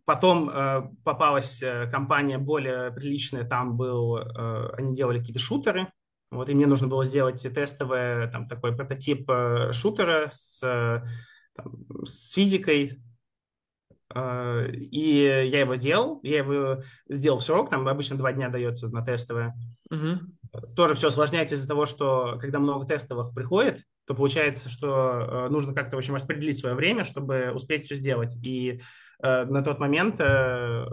потом э, попалась э, компания более приличная, там был, э, они делали какие-то шутеры, вот, и мне нужно было сделать тестовый там, такой прототип э, шутера с, э, там, с физикой, э, и я его делал, я его сделал в срок, там обычно два дня дается на тестовое. Угу. Тоже все усложняется из-за того, что когда много тестовых приходит, то получается, что нужно как-то, в общем, распределить свое время, чтобы успеть все сделать. И э, на тот момент э,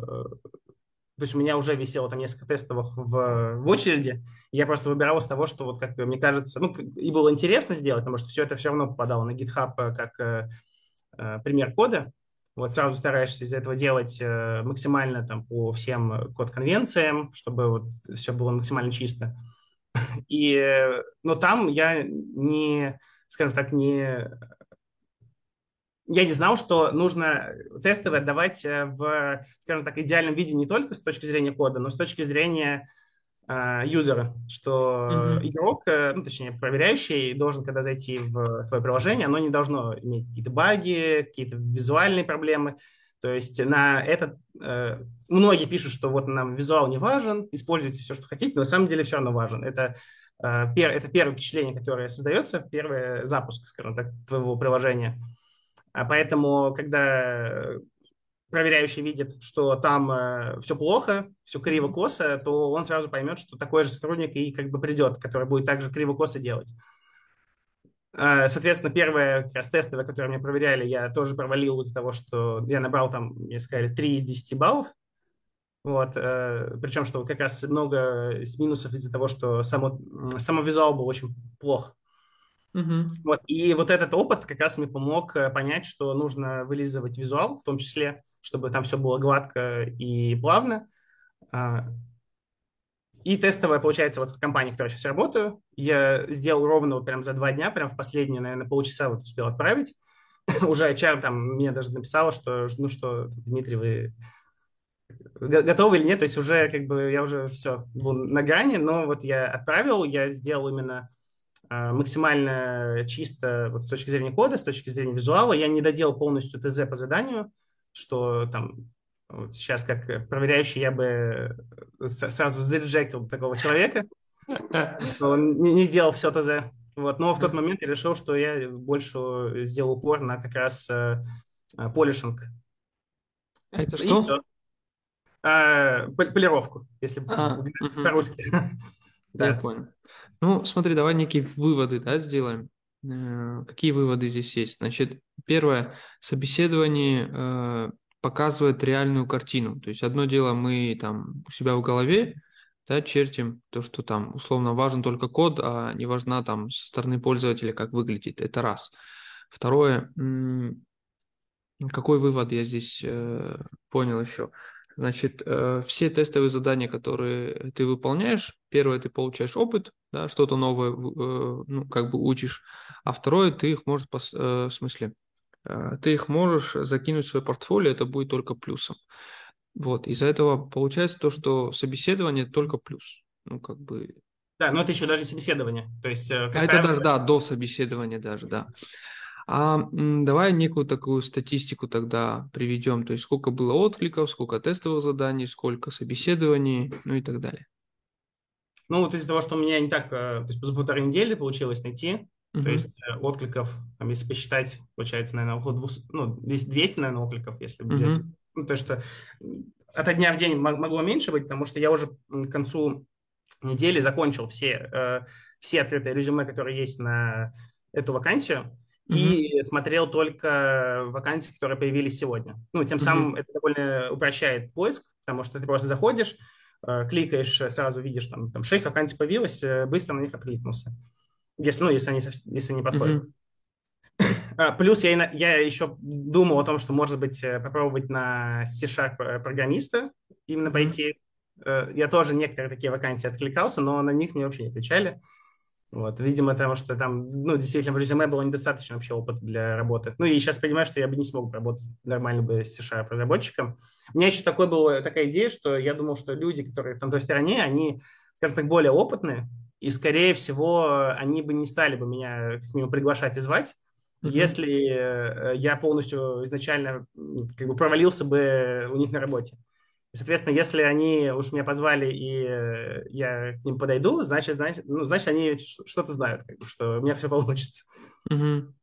то есть у меня уже висело там несколько тестовых в, в очереди, я просто выбирал из того, что вот как мне кажется, ну, и было интересно сделать, потому что все это все равно попадало на GitHub э, как э, э, пример кода. Вот сразу стараешься из этого делать э, максимально там по всем код-конвенциям, чтобы вот все было максимально чисто. И, э, но там я не, скажем так, не я не знал, что нужно тестовые отдавать э, в, скажем так, идеальном виде не только с точки зрения кода, но с точки зрения э, юзера, что mm-hmm. игрок, э, ну, точнее, проверяющий, должен, когда зайти в твое приложение, оно не должно иметь какие-то баги, какие-то визуальные проблемы. То есть на этот э, многие пишут, что вот нам визуал не важен, используйте все, что хотите, но на самом деле все равно важен. Это, э, пер, это первое впечатление, которое создается, первый запуск, скажем так, твоего приложения. А поэтому, когда проверяющий видит, что там э, все плохо, все криво-косо, то он сразу поймет, что такой же сотрудник и как бы придет, который будет также криво-косо делать. Э, соответственно, первые как раз тестовые, которые мне проверяли, я тоже провалил из-за того, что я набрал там, мне сказали, 3 из 10 баллов. Вот, э, причем, что как раз много с минусов из-за того, что само, само визуал был очень плох. Угу. Вот, и вот этот опыт как раз мне помог э, понять, что нужно вылизывать визуал, в том числе, чтобы там все было гладко и плавно. А, и тестовая, получается, вот компания, в которой я сейчас работаю, я сделал ровно вот прям за два дня, прям в последние, наверное, полчаса вот успел отправить. Уже HR там мне даже написала, что, ну что, Дмитрий, вы готовы или нет, то есть уже как бы я уже все был на грани, но вот я отправил, я сделал именно максимально чисто вот с точки зрения кода, с точки зрения визуала. Я не доделал полностью ТЗ по заданию, что там вот сейчас как проверяющий я бы сразу зареджектил такого человека, что он не сделал все ТЗ. Вот. Но в тот момент я решил, что я больше сделал упор на как раз э, полишинг. А это что? А, полировку, если а, по-русски. Да, я понял. Ну, смотри, давай некие выводы да, сделаем. Э, какие выводы здесь есть? Значит, первое, собеседование э, показывает реальную картину. То есть одно дело мы там у себя в голове да, чертим то, что там условно важен только код, а не важна там со стороны пользователя, как выглядит. Это раз. Второе, какой вывод я здесь э, понял еще? Значит, э, все тестовые задания, которые ты выполняешь, первое, ты получаешь опыт, да, что-то новое, э, ну, как бы учишь, а второе, ты их можешь, э, в смысле, ты их можешь закинуть в свое портфолио, это будет только плюсом. Вот, из-за этого получается то, что собеседование только плюс. Ну, как бы... Да, но это еще даже собеседование. То есть, а правило... это даже, да, до собеседования даже, да. А давай некую такую статистику тогда приведем, то есть сколько было откликов, сколько тестовых заданий, сколько собеседований, ну и так далее. Ну вот из-за того, что у меня не так, э, то есть за полторы недели получилось найти, uh-huh. то есть э, откликов, там, если посчитать, получается, наверное, около 200, ну, 200, наверное, откликов, если uh-huh. взять. Ну, то, что от дня в день могло меньше быть, потому что я уже к концу недели закончил все, э, все открытые резюме, которые есть на эту вакансию и смотрел только вакансии, которые появились сегодня. Ну, тем самым это довольно упрощает поиск, потому что ты просто заходишь, э, кликаешь, сразу видишь, там, там 6 вакансий появилось, э, быстро на них откликнулся. Если, ну, если они, если они подходят. А, плюс я, я еще думал о том, что, может быть, э, попробовать на C-Sharp программиста именно пойти. Я тоже некоторые такие вакансии откликался, но на них мне вообще не отвечали. Вот, видимо, потому что там, ну, действительно, в резюме было недостаточно вообще опыта для работы. Ну, и сейчас понимаю, что я бы не смог работать нормально бы с C-Sharp разработчиком. У меня еще такой была такая идея, что я думал, что люди, которые там той стороне, они, скажем так, более опытные, и, скорее всего, они бы не стали бы меня к нему приглашать и звать. угу. если я полностью изначально как бы провалился бы у них на работе. И, соответственно, если они уж меня позвали, и я к ним подойду, значит, значит, ну, значит они что-то знают, как бы, что у меня все получится. Угу.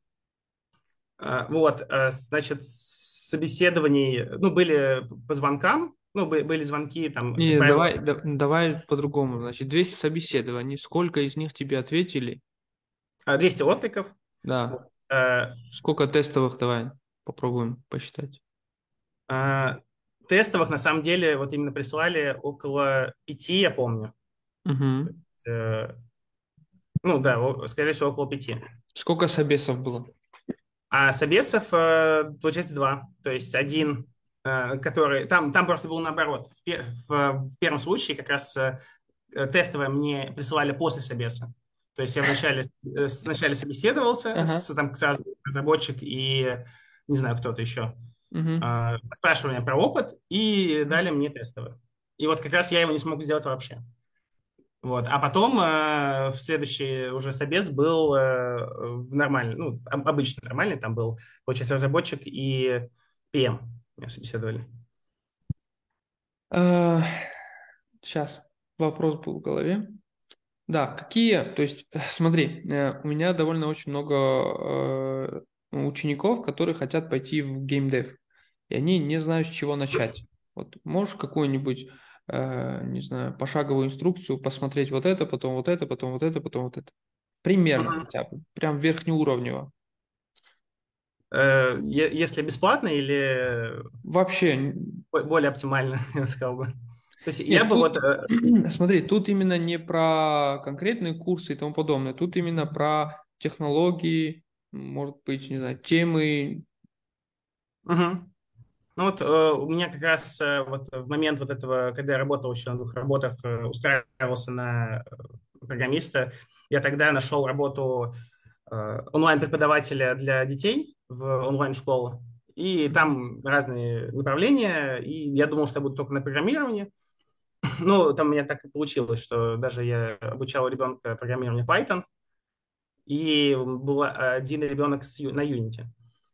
Вот, значит, собеседований, ну, были по звонкам, ну, были звонки там. Не, давай, да, давай по-другому. Значит, 200 собеседований. Сколько из них тебе ответили? 200 откликов. Да. А, Сколько тестовых, давай попробуем посчитать. А, тестовых, на самом деле, вот именно прислали около пяти, я помню. Угу. Есть, э, ну да, скорее всего, около пяти. Сколько собесов было? А собесов, э, получается, два. То есть один Э, который... Там, там просто было наоборот. В, в, в первом случае как раз тестовое мне присылали после собеса. То есть я вначале, сначала собеседовался uh-huh. с там, сразу разработчик и не знаю, кто-то еще. Uh-huh. Спрашивали меня про опыт и дали мне тестовое. И вот как раз я его не смог сделать вообще. Вот. А потом э, в следующий уже собес был э, в нормальный, ну, обычно нормальный, там был, получается, разработчик и PM меня собеседовали? Сейчас вопрос был в голове. Да, какие, то есть, смотри, э, у меня довольно очень много э, учеников, которые хотят пойти в геймдев, и они не знают, с чего начать. Вот можешь какую-нибудь, э, не знаю, пошаговую инструкцию посмотреть вот это, потом вот это, потом вот это, потом вот это. Примерно uh-huh. хотя бы, прям верхнеуровнево. Э, если бесплатно или... Вообще. Более оптимально, я сказал бы. То есть Нет, я бы тут, вот... Э, смотри, тут именно не про конкретные курсы и тому подобное, тут именно про технологии, может быть, не знаю, темы. Угу. Ну вот э, у меня как раз э, вот в момент вот этого, когда я работал еще на двух работах, э, устраивался на программиста, я тогда нашел работу онлайн-преподавателя для детей, в онлайн-школу. И там разные направления, и я думал, что я буду только на программировании. Ну, там у меня так и получилось, что даже я обучал ребенка программированию Python, и был один ребенок на Unity.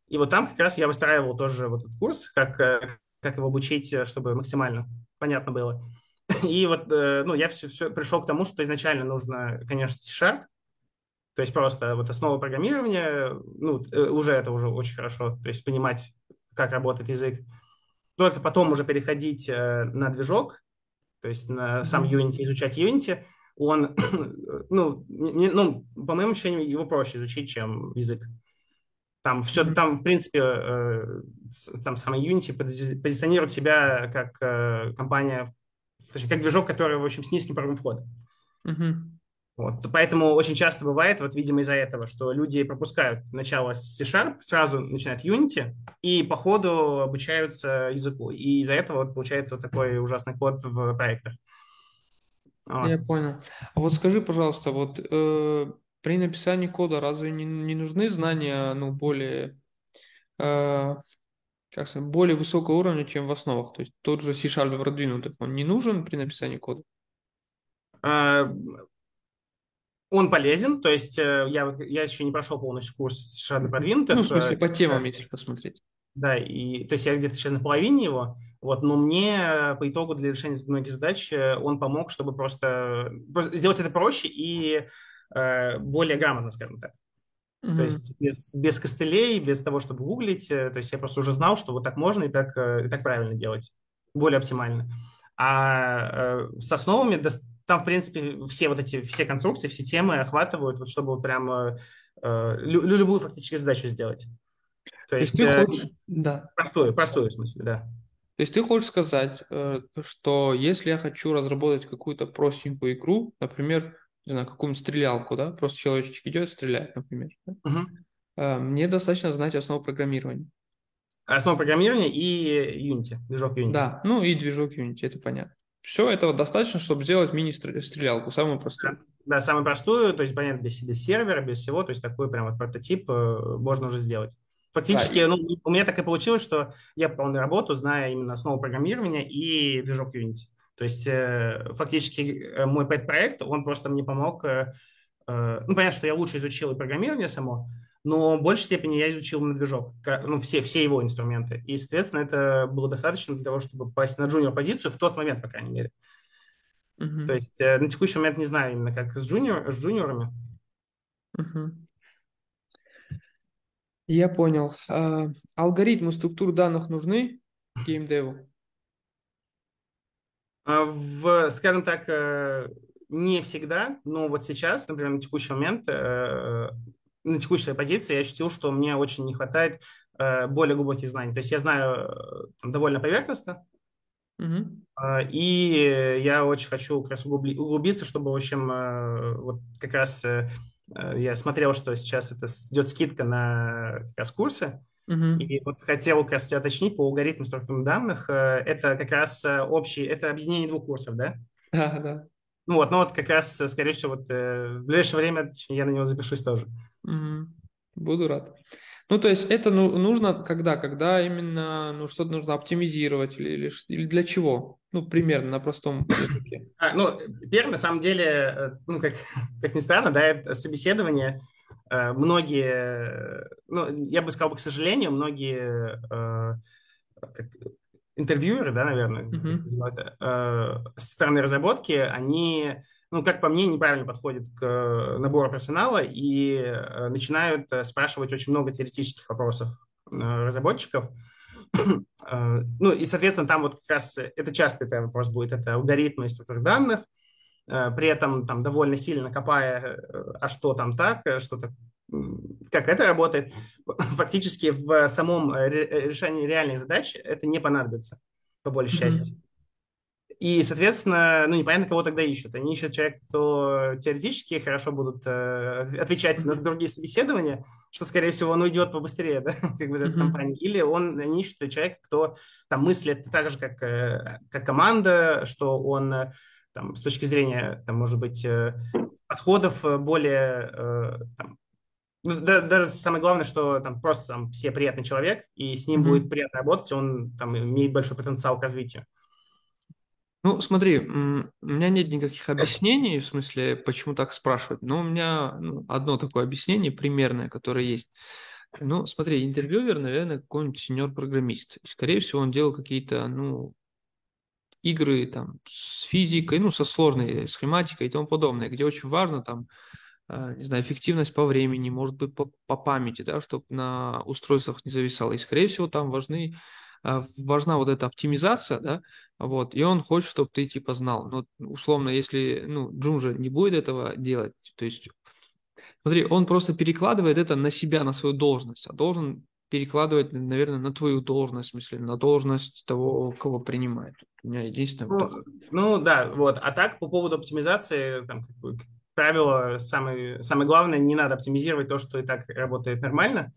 И вот там как раз я выстраивал тоже вот этот курс, как, как его обучить, чтобы максимально понятно было. И вот, э, ну, я все, все пришел к тому, что изначально нужно, конечно, C-Sharp, то есть просто вот основа программирования, ну, э, уже это уже очень хорошо, то есть понимать, как работает язык. Только потом уже переходить э, на движок, то есть на сам Unity, изучать Unity, он, ну, не, ну, по моему ощущению, его проще изучить, чем язык. Там все, там, в принципе, э, там самый Unity позиционирует себя как э, компания, точнее, как движок, который, в общем, с низким порогом входа. Mm-hmm. Вот. Поэтому очень часто бывает, вот, видимо, из-за этого, что люди пропускают начало C-Sharp, сразу начинают Unity и по ходу обучаются языку. И из-за этого вот, получается вот такой ужасный код в проектах. Вот. Я понял. А вот скажи, пожалуйста, вот э, при написании кода разве не, не нужны знания, ну, более, э, как сказать, более высокого уровня, чем в основах? То есть тот же C-Sharp продвинутый, он не нужен при написании кода? А, он полезен, то есть э, я, я еще не прошел полностью курс шага продвинутых. Ну, в смысле, по темам, если посмотреть. Да, и то есть я где-то сейчас на половине его, вот, но мне по итогу для решения многих задач э, он помог, чтобы просто, просто сделать это проще и э, более грамотно, скажем так. Mm-hmm. То есть без, без костылей, без того, чтобы гуглить, то есть я просто уже знал, что вот так можно и так, и так правильно делать, более оптимально. А э, с основами там, в принципе, все вот эти, все конструкции, все темы охватывают, вот чтобы прям э, э любую фактически задачу сделать. То есть, То есть ты хочешь... да. простую, простую в смысле, да. То есть ты хочешь сказать, э, что если я хочу разработать какую-то простенькую игру, например, не знаю, какую-нибудь стрелялку, да, просто человечек идет, стреляет, например, да? угу. мне достаточно знать основу программирования. Основу программирования и Unity, движок Unity. Да, ну и движок Unity, это понятно. Все этого достаточно, чтобы сделать мини-стрелялку, самую простую. Да, самую простую, то есть, понятно, без, без сервера, без всего, то есть такой прям вот прототип э, можно уже сделать. Фактически, да. ну, у меня так и получилось, что я попал работу, зная именно основу программирования и движок Unity. То есть, э, фактически, э, мой пэт-проект, он просто мне помог, э, э, ну, понятно, что я лучше изучил и программирование само, но в большей степени я изучил на движок, ну, все, все его инструменты. И, соответственно, это было достаточно для того, чтобы попасть на джуниор-позицию в тот момент, по крайней мере. Uh-huh. То есть э, на текущий момент не знаю именно как с, джуниор, с джуниорами. Uh-huh. Я понял. А, алгоритмы структур данных нужны геймдеву? А, в, скажем так, э, не всегда, но вот сейчас, например, на текущий момент, э, на текущей позиции я ощутил, что мне очень не хватает э, более глубоких знаний. То есть я знаю там, довольно поверхностно, угу. и я очень хочу как раз углубиться, чтобы, в общем, вот как раз я смотрел, что сейчас это идет скидка на как раз курсы, Uh-huh. И вот хотел как раз тебя уточнить по алгоритму структурных данных. Э, это как раз э, общий, это объединение двух курсов, да? Да, да. Ну вот, ну вот как раз, э, скорее всего, вот в ближайшее время я на него запишусь тоже. Uh-huh. Буду рад. Ну, то есть это ну, нужно когда? Когда именно ну, что-то нужно оптимизировать или, или, или для чего? Ну, примерно на простом языке. А, ну, первое, на самом деле, ну, как, как ни странно, да, это собеседование – Э, многие, ну, я бы сказал, к сожалению, многие э, интервьюеры, да, наверное, mm-hmm. э, со стороны разработки, они, ну, как по мне, неправильно подходят к набору персонала и э, начинают э, спрашивать очень много теоретических вопросов э, разработчиков. э, ну, и, соответственно, там вот как раз это часто это вопрос будет, это алгоритмы структур данных, Э, при этом там довольно сильно копая, э, а что там так, э, что то как это работает, фактически в самом решении реальных задач это не понадобится, по большей mm-hmm. части. И, соответственно, ну, непонятно, кого тогда ищут. Они ищут человека, кто теоретически хорошо будут э, отвечать на другие собеседования, что, скорее всего, он уйдет побыстрее, да, как бы из этой mm-hmm. компании. Или он, они ищут человека, кто там мыслит так же, как, э, как команда, что он там, с точки зрения, там, может быть, э, подходов э, более э, там, да, даже самое главное, что там просто там, все приятный человек, и с ним mm-hmm. будет приятно работать, он там имеет большой потенциал к развитию. Ну, смотри, у меня нет никаких объяснений, в смысле, почему так спрашивать, но у меня ну, одно такое объяснение примерное, которое есть. Ну, смотри, интервьюер, наверное, какой-нибудь сеньор-программист. Скорее всего, он делал какие-то, ну, игры там с физикой, ну, со сложной схематикой и тому подобное, где очень важно там, не знаю, эффективность по времени, может быть, по, по памяти, да, чтобы на устройствах не зависало. И, скорее всего, там важны, э, важна вот эта оптимизация, да, вот, и он хочет, чтобы ты, типа, знал. Но, условно, если, ну, Джун же не будет этого делать, то есть Смотри, он просто перекладывает это на себя, на свою должность, а должен перекладывать, наверное, на твою должность, в смысле, на должность того, кого принимает. У меня единственное... Ну, вот ну да, вот. А так, по поводу оптимизации, там, как, как правило, самое, самое главное, не надо оптимизировать то, что и так работает нормально.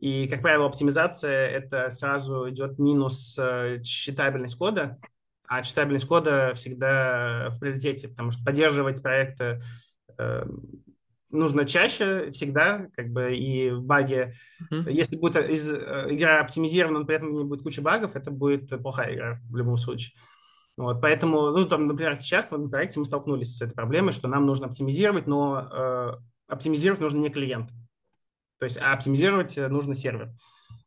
И, как правило, оптимизация – это сразу идет минус э, читабельность кода, а читабельность кода всегда в приоритете, потому что поддерживать проекты э, нужно чаще, всегда, как бы, и в баге, mm-hmm. если будет из, э, игра оптимизирована, но при этом не будет куча багов, это будет плохая игра в любом случае. Вот, поэтому, ну, там, например, сейчас в проекте мы столкнулись с этой проблемой, что нам нужно оптимизировать, но э, оптимизировать нужно не клиент. То есть, а оптимизировать нужно сервер.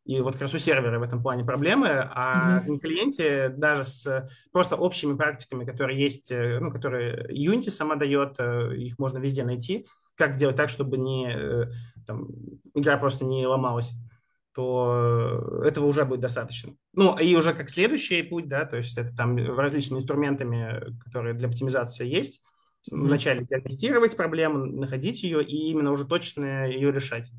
И вот как раз у сервера в этом плане проблемы, а mm-hmm. на клиенте даже с просто общими практиками, которые есть, э, ну, которые Unity сама дает, э, их можно везде найти, как сделать так, чтобы не, э, там, игра просто не ломалась то этого уже будет достаточно. Ну, и уже как следующий путь, да, то есть это там различными инструментами, которые для оптимизации есть, mm-hmm. вначале диагностировать проблему, находить ее и именно уже точно ее решать.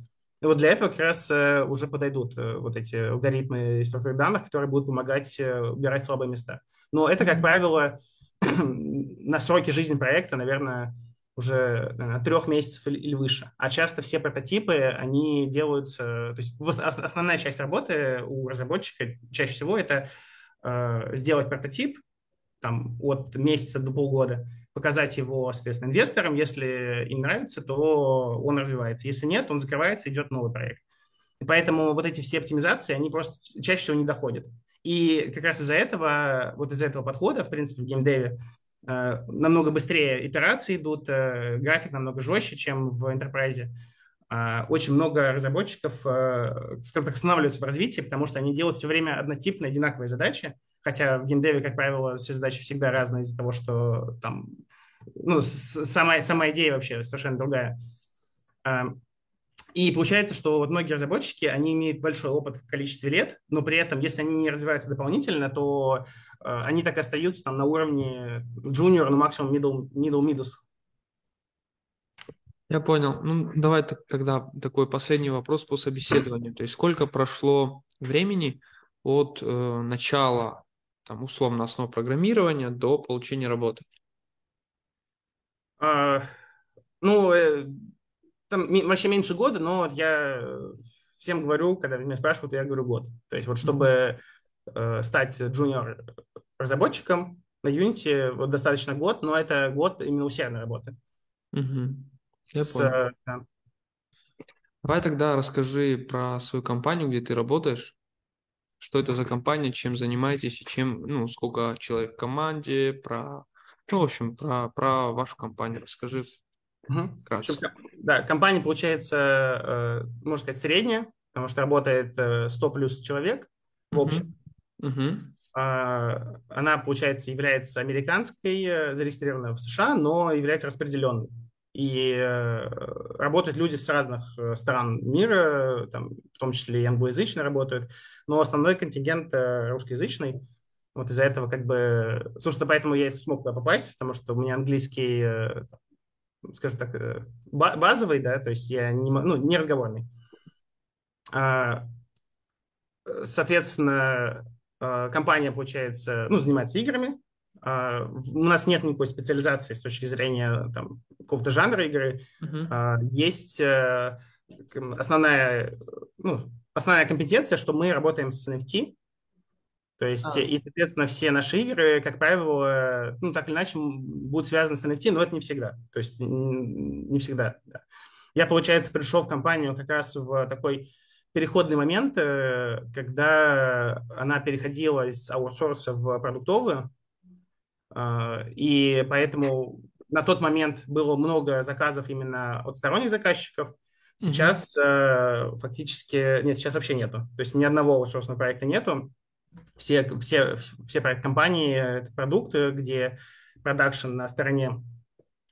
И вот для этого как раз э, уже подойдут э, вот эти алгоритмы и структуры данных, которые будут помогать убирать слабые места. Но это, как правило, на сроки жизни проекта, наверное, уже наверное, трех месяцев или выше. А часто все прототипы, они делаются... То есть основная часть работы у разработчика чаще всего это э, сделать прототип там, от месяца до полгода, показать его, соответственно, инвесторам. Если им нравится, то он развивается. Если нет, он закрывается, идет новый проект. И поэтому вот эти все оптимизации, они просто чаще всего не доходят. И как раз из-за этого, вот из-за этого подхода, в принципе, в геймдеве намного быстрее итерации идут, э, график намного жестче, чем в Enterprise. а, очень много разработчиков, э, скажем так, останавливаются в развитии, потому что они делают все время однотипные, одинаковые задачи, хотя в геймдеве, как правило, все задачи всегда разные из-за того, что там, ну, сама, сама идея вообще совершенно другая. И получается, что вот многие разработчики, они имеют большой опыт в количестве лет, но при этом, если они не развиваются дополнительно, то э, они так и остаются там на уровне junior, ну максимум middle, middle midus. Я понял. Ну, давай тогда такой последний вопрос по собеседованию. То есть сколько прошло времени от э, начала, там, условно, основ программирования до получения работы? А, ну, э, там вообще меньше года, но я всем говорю, когда меня спрашивают, я говорю год. То есть вот чтобы э, стать джуниор разработчиком на Unity, вот достаточно год, но это год именно усердной работы. Угу. Я С, понял. Да. Давай тогда расскажи про свою компанию, где ты работаешь. Что это за компания, чем занимаетесь и чем, ну, сколько человек в команде, про, ну, в общем, про, про вашу компанию расскажи. Угу. Да, компания получается, э, можно сказать, средняя, потому что работает 100 э, плюс человек в общем. Угу. Она, получается, является американской, э, зарегистрированной в США, но является распределенной. И работают люди с разных стран мира, там, в том числе и англоязычно работают, но основной контингент русскоязычный. Вот из-за этого как бы, собственно, поэтому я и смог туда попасть, потому что у меня английский скажем так, э, базовый, да, то есть я не, ну, не разговорный. А, соответственно, а, компания, получается, ну, занимается играми. А, у нас нет никакой специализации с точки зрения там, какого-то жанра игры. Uh-huh. Есть э, основная, ну, основная компетенция, что мы работаем с NFT, то есть, а. и, соответственно, все наши игры, как правило, ну, так или иначе, будут связаны с NFT, но это не всегда. То есть, не всегда, да. Я, получается, пришел в компанию как раз в такой переходный момент, э, когда она переходила из аутсорса в продуктовую, а, и поэтому на тот момент было много заказов именно от сторонних заказчиков. Сейчас mm-hmm. фактически, нет, сейчас вообще нету. То есть ни одного аутсорсного проекта нету все, все, все компании – это продукты, где продакшн на стороне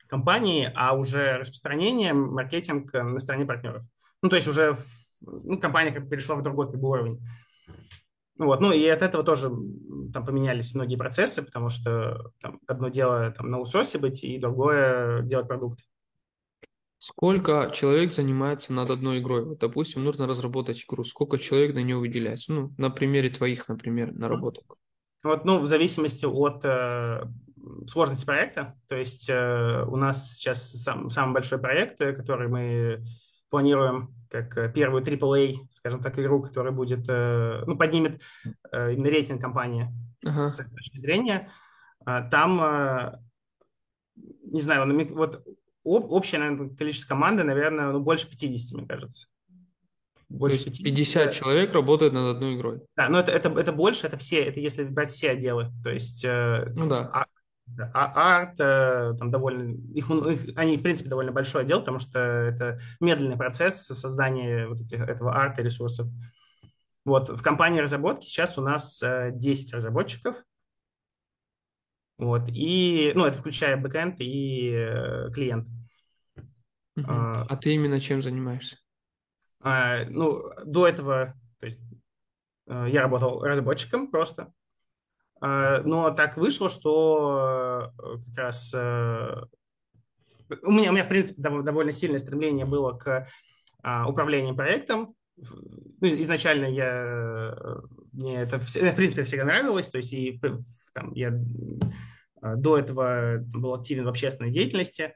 компании, а уже распространение, маркетинг на стороне партнеров. Ну, то есть уже ну, компания как перешла в другой как бы, уровень. Вот, ну и от этого тоже там поменялись многие процессы, потому что там, одно дело там, на аутсорсе быть, и другое делать продукт. Сколько человек занимается над одной игрой? Вот, допустим, нужно разработать игру. Сколько человек на нее выделяется? Ну, на примере твоих, например, наработок. Вот, ну, в зависимости от э, сложности проекта. То есть э, у нас сейчас сам, самый большой проект, э, который мы планируем как э, первую AAA, скажем так, игру, которая будет, э, ну, поднимет э, именно рейтинг компании ага. с точки зрения. Э, там, э, не знаю, вот общее наверное, количество команды, наверное, ну, больше 50, мне кажется. Больше То есть 50, 50 да. человек работают над одной игрой. Да, но это, это, это больше, это все, это если брать все отделы. То есть э, ну, да. А, а, арт, э, там довольно, их, их, они, в принципе, довольно большой отдел, потому что это медленный процесс создания вот этих, этого арта ресурсов. Вот, в компании разработки сейчас у нас 10 разработчиков, вот, и, ну, это включая бэкэнд и э, клиент. Uh-huh. А, а ты именно чем занимаешься? А, ну, до этого, то есть, э, я работал разработчиком просто, а, но так вышло, что э, как раз у меня, у меня, в принципе, довольно сильное стремление было к а, управлению проектом. Ну, изначально я, мне это, в принципе, всегда нравилось, то есть и там, я а, до этого был активен в общественной деятельности,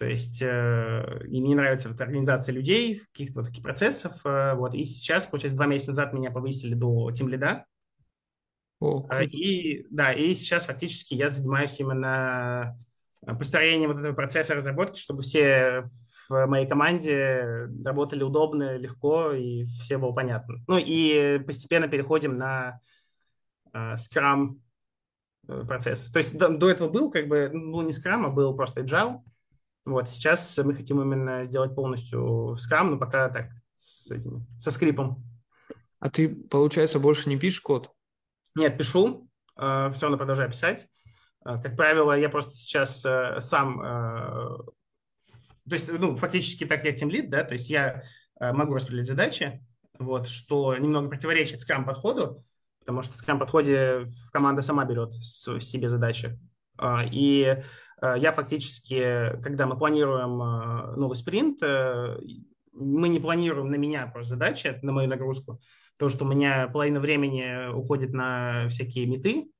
то есть э, и мне нравится вот, организация людей, каких-то вот таких процессов. Э, вот. И сейчас, получается, два месяца назад меня повысили до тим лида. О, а, и, да, и сейчас фактически я занимаюсь именно построением вот этого процесса разработки, чтобы все в моей команде работали удобно, легко и все было понятно. Ну и постепенно переходим на uh, Scrum Э, процесс. То есть до, до этого был как бы, ну, не Scrum, а был просто Agile. Вот, сейчас мы хотим именно сделать полностью Scrum, но пока так, с этими, со скрипом. А ты, получается, больше не пишешь код? Нет, пишу, э, все равно продолжаю писать. Э, как правило, я просто сейчас э, сам, э, то есть, ну, фактически так я тимлид, да, то есть я э, могу распределять задачи, вот, что немного противоречит скрам-подходу, потому что в скрам-подходе команда сама берет себе задачи. Э, и Э, я фактически, когда мы планируем э, новый спринт, мы не планируем на меня просто задачи, на мою нагрузку, потому что у меня половина времени уходит на всякие меты,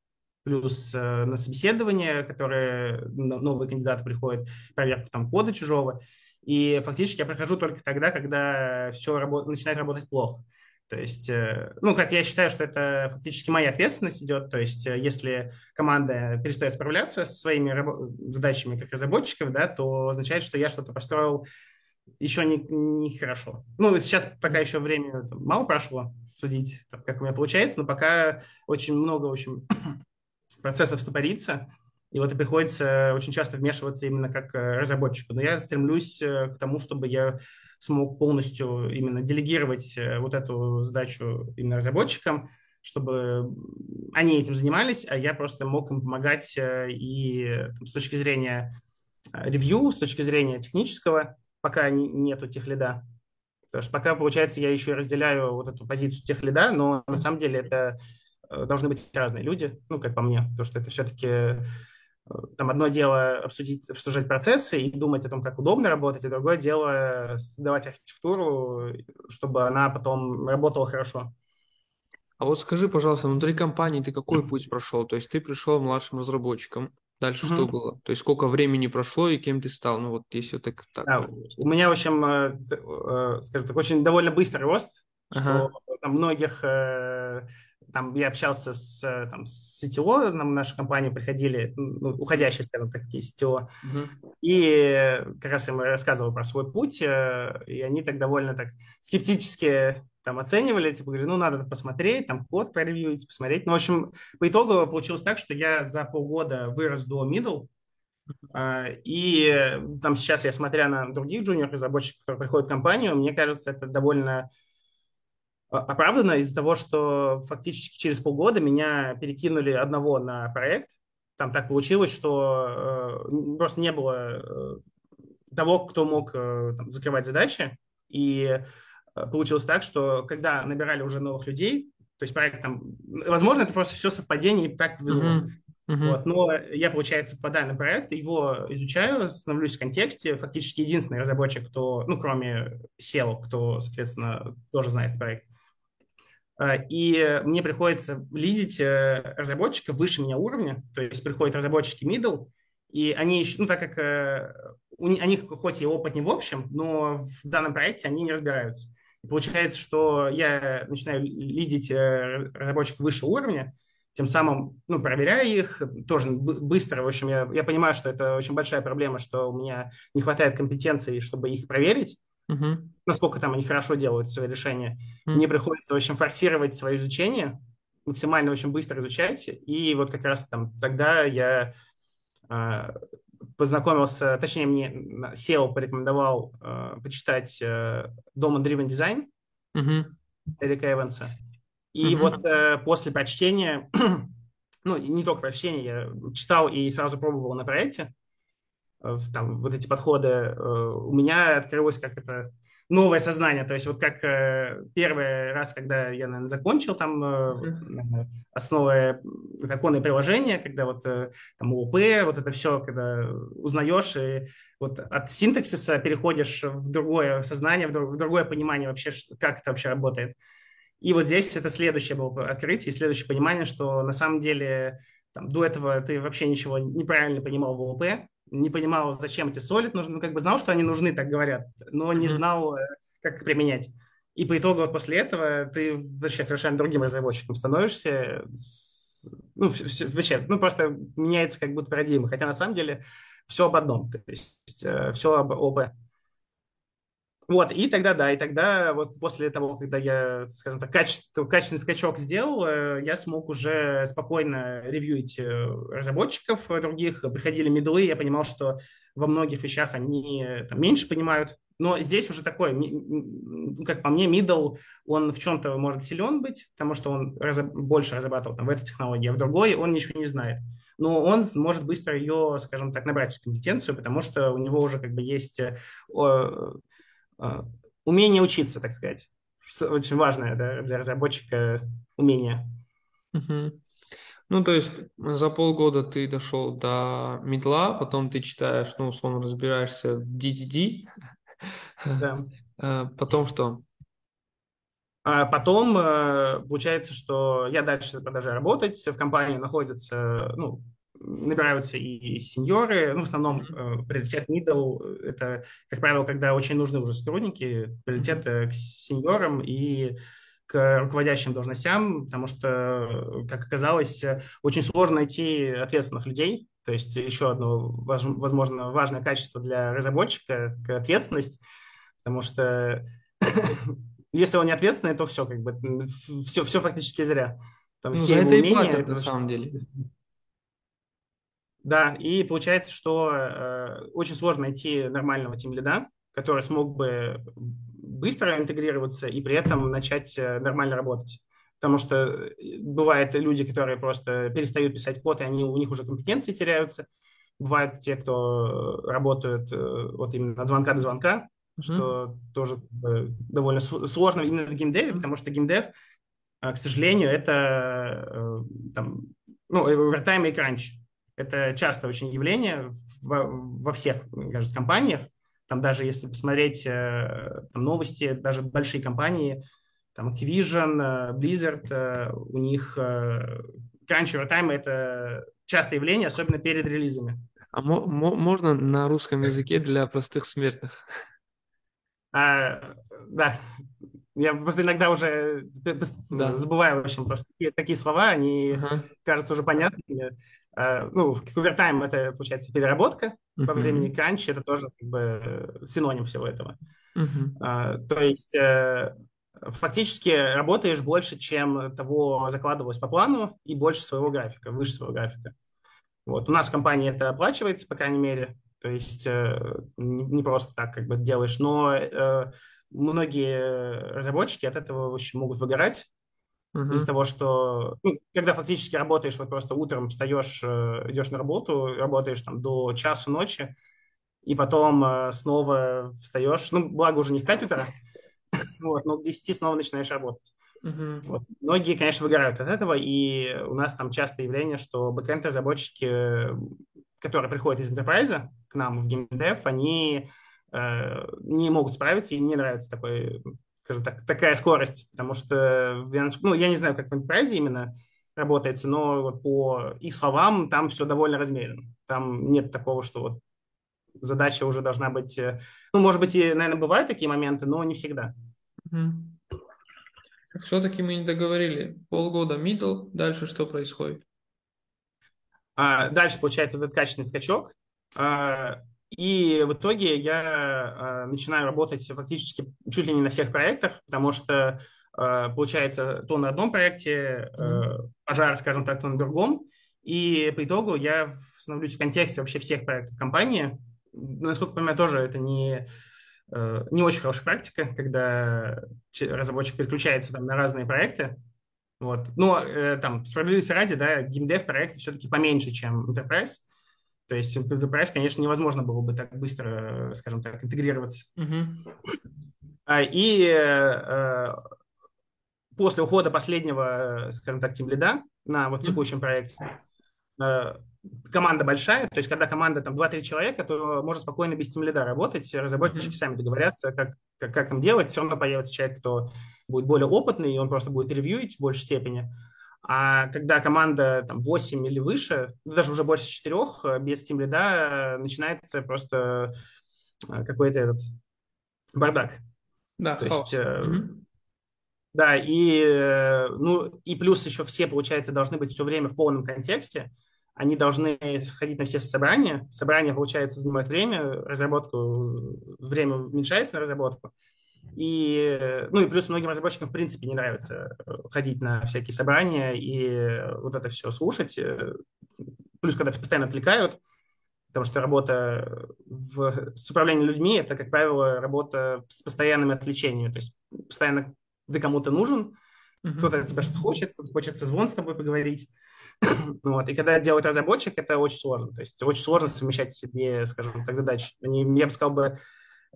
плюс на собеседование, которые новые кандидаты приходят, проверку там кода чужого. И фактически я прохожу только тогда, когда все работ... начинает работать плохо. То есть, э, ну, как я считаю, что это фактически моя ответственность идет. То есть, э, если команда перестает справляться со своими задачами как разработчиков, да, то означает, что я что-то построил еще не, не хорошо. Ну, сейчас пока еще время там, мало прошло судить, как у меня получается, но пока очень много, в общем, процессов стопорится, и вот и приходится очень часто вмешиваться именно как э, разработчику. Но я стремлюсь к тому, чтобы я смог полностью именно делегировать э, вот эту задачу именно разработчикам, чтобы они этим занимались, а я просто мог им помогать э, и там, с точки зрения э, ревью, с точки зрения технического, пока нету тех лида. Потому что пока, получается, я еще разделяю вот эту позицию тех лида, но на самом деле это должны быть разные люди, ну, как по мне, потому что это все-таки там одно дело обсудить, обсуждать процессы и думать о том, как удобно работать, и другое дело создавать архитектуру, чтобы она потом работала хорошо. А вот скажи, пожалуйста, внутри компании ты какой путь прошел? То есть ты пришел младшим разработчиком, дальше mm-hmm. что было? То есть сколько времени прошло и кем ты стал? Ну вот если так. так да, у меня, в общем, э, э, скажем так, очень довольно быстрый рост, ага. что там многих э, там я общался с, э, там, с CTO, нам в нашу компанию приходили, ну, уходящие, скажем так, такие CTO, uh-huh. и как раз им рассказывал про свой путь, э, и они так довольно так скептически там оценивали, типа, говорю, ну, надо посмотреть, там, код проревьюить, посмотреть. Ну, в общем, по итогу получилось так, что я за полгода вырос до middle, э, и там сейчас я, смотря на других джуниор-разработчиков, которые приходят в компанию, мне кажется, это довольно оправдано из-за того, что фактически через полгода меня перекинули одного на проект. Там так получилось, что э, просто не было э, того, кто мог э, там, закрывать задачи. И э, получилось так, что когда набирали уже новых людей, то есть проект там, возможно, это просто все совпадение и так повезло. Uh-huh. Uh-huh. Вот, но я, получается, попадаю на проект, его изучаю, становлюсь в контексте, фактически единственный разработчик, кто, ну, кроме SEO, кто, соответственно, тоже знает проект. А, и мне приходится лидить э, разработчиков выше меня уровня, то есть приходят разработчики middle, и они, ну, так как э, у них хоть и опыт не в общем, но в данном проекте они не разбираются. И получается, что я начинаю лидить э, разработчиков выше уровня, тем самым, ну, проверяя их тоже быстро. В общем, я, я понимаю, что это очень большая проблема, что у меня не хватает компетенции, чтобы их проверить угу. насколько там они хорошо делают свои решения. Угу. Мне приходится, в общем, форсировать свое изучение, максимально очень быстро изучать, и вот как раз там тогда я э, познакомился, точнее, мне SEO порекомендовал э, почитать э, Domain Driven Design угу. Эрика Эванса. И угу. вот э, после прочтения, ну, не только прочтения, я читал и сразу пробовал на проекте, там, вот эти подходы, э, у меня открылось как это новое сознание. То есть вот как э, первый раз, когда я, наверное, закончил там э, основы законные приложения, когда вот там ООП, вот это все, когда узнаешь и вот от синтаксиса переходишь в другое сознание, в другое понимание вообще, как это вообще работает. И вот здесь это следующее было открытие, следующее понимание, что на самом деле там, до этого ты вообще ничего неправильно понимал в ООП, не понимал, зачем эти солид нужны, ну, как бы знал, что они нужны, так говорят, но не знал, э, как их применять. И по итогу вот после этого ты вообще совершенно другим разработчиком становишься, ну, вообще, ну, просто меняется как будто парадигма, хотя на самом деле все об одном, то есть э, все об ОП. Вот, и тогда, да, и тогда вот после того, когда я, скажем так, качество, качественный скачок сделал, э, я смог уже спокойно ревьюить э, разработчиков других. Приходили медлы, я понимал, что во многих вещах они там, меньше понимают. Но здесь уже такой, как по мне, middle, он в чем-то может силен быть, потому что он больше разрабатывал там, в этой технологии, а в другой он ничего не знает. Но он может быстро ее, скажем так, набрать в компетенцию, потому что у него уже как бы есть умение учиться, так сказать. Очень важное да, для разработчика умение. Угу. Ну, то есть за полгода ты дошел до медла, потом ты читаешь, ну, условно разбираешься в DDD. Да. А, потом что? А потом э, получается, что я дальше продолжаю работать. В компании находятся ну, набираются и сеньоры, ну, в основном э, приоритет middle, это, как правило, когда очень нужны уже сотрудники, приоритет э, к сеньорам и к руководящим должностям, потому что, как оказалось, очень сложно найти ответственных людей, то есть еще одно, возможно, важное качество для разработчика – ответственность, потому что если он не ответственный, то все, как бы, все, все фактически зря. Там ну, все это умения, и платят, это на самом деле. Да, и получается, что э, очень сложно найти нормального тимлида, который смог бы быстро интегрироваться и при этом начать э, нормально работать. Потому что э, бывают люди, которые просто перестают писать код, и они, у них уже компетенции теряются. Бывают те, кто работают э, вот именно от звонка до звонка, mm-hmm. что тоже довольно сложно именно в геймдеве, потому что геймдев, к сожалению, это там, ну, овертайм и кранч. Это часто очень явление во, во всех, мне кажется, компаниях. Там даже если посмотреть э, там, новости, даже большие компании, там Activision, э, Blizzard, э, у них crunch overtime – это частое явление, особенно перед релизами. А мо- можно на русском языке для простых смертных? А, да, я просто иногда уже да. забываю, в общем, просто такие, такие слова, они uh-huh. кажутся уже понятными. Э, ну, овертайм – это, получается, переработка uh-huh. во времени кранч, это тоже как бы синоним всего этого. Uh-huh. То есть э, фактически работаешь больше, чем того закладывалось по плану, и больше своего графика, выше своего графика. Вот. У нас в компании это оплачивается, по крайней мере, то есть э, не просто так как бы делаешь, но многие разработчики от этого очень могут выгорать, Uh-huh. Из-за того, что ну, когда фактически работаешь, вот просто утром встаешь, э, идешь на работу, работаешь там до часу ночи, и потом э, снова встаешь, ну, благо уже не в 5 утра, вот, но к 10 снова начинаешь работать. Uh-huh. Вот. Многие, конечно, выгорают от этого, и у нас там часто явление, что бэкэнд-разработчики, которые приходят из enterprise к нам в геймдев, они не могут справиться, и не нравится такой скажем так, такая скорость, потому что, ну, я не знаю, как в Enterprise именно работается, но вот по их словам там все довольно размеренно. Там нет такого, что вот задача уже должна быть... Э, ну, может быть, и, наверное, бывают такие моменты, но не всегда. Угу. Все-таки мы не договорили. Полгода middle, дальше что происходит? А, дальше, получается, вот этот качественный скачок. А, и в итоге я э, начинаю работать фактически чуть ли не на всех проектах, потому что э, получается то на одном проекте, э, пожар, скажем так, то на другом. И по итогу я становлюсь в контексте вообще всех проектов компании. Насколько я понимаю, тоже это не, не очень хорошая практика, когда разработчик переключается там, на разные проекты. Вот. Но там, справедливости ради, да, геймдев проекты все-таки поменьше, чем Enterprise. То есть в Enterprise, конечно, невозможно было бы так быстро, скажем так, интегрироваться. Uh-huh. И э, после ухода последнего, скажем так, тимлида на вот текущем uh-huh. проекте, э, команда большая, то есть когда команда там 2-3 человека, то можно спокойно без тимлида работать, разработчики uh-huh. сами договорятся, как, как, как им делать, все равно появится человек, кто будет более опытный, и он просто будет ревьюить в большей степени. А когда команда там, 8 или выше, даже уже больше 4, э, без Team Lead начинается просто э, какой-то этот бардак. Да, То есть, mm-hmm. да, и, ну, и плюс еще все, получается, должны быть все время в полном контексте. они должны ходить на все собрания. Собрания, получается, занимают время, разработку, время уменьшается на разработку. И, ну и плюс многим разработчикам в принципе не нравится э, ходить на всякие собрания и вот это все слушать. Э, плюс когда постоянно отвлекают, потому что работа в, с управлением людьми – это, как правило, работа с постоянными отвлечениями. То есть постоянно ты кому-то нужен, uh-huh. кто-то от тебя что-то хочет, кто-то хочет созвон с тобой поговорить. вот. И когда делает разработчик, это очень сложно. То есть очень сложно совмещать эти две, скажем так, задачи. Они, я бы сказал, бы,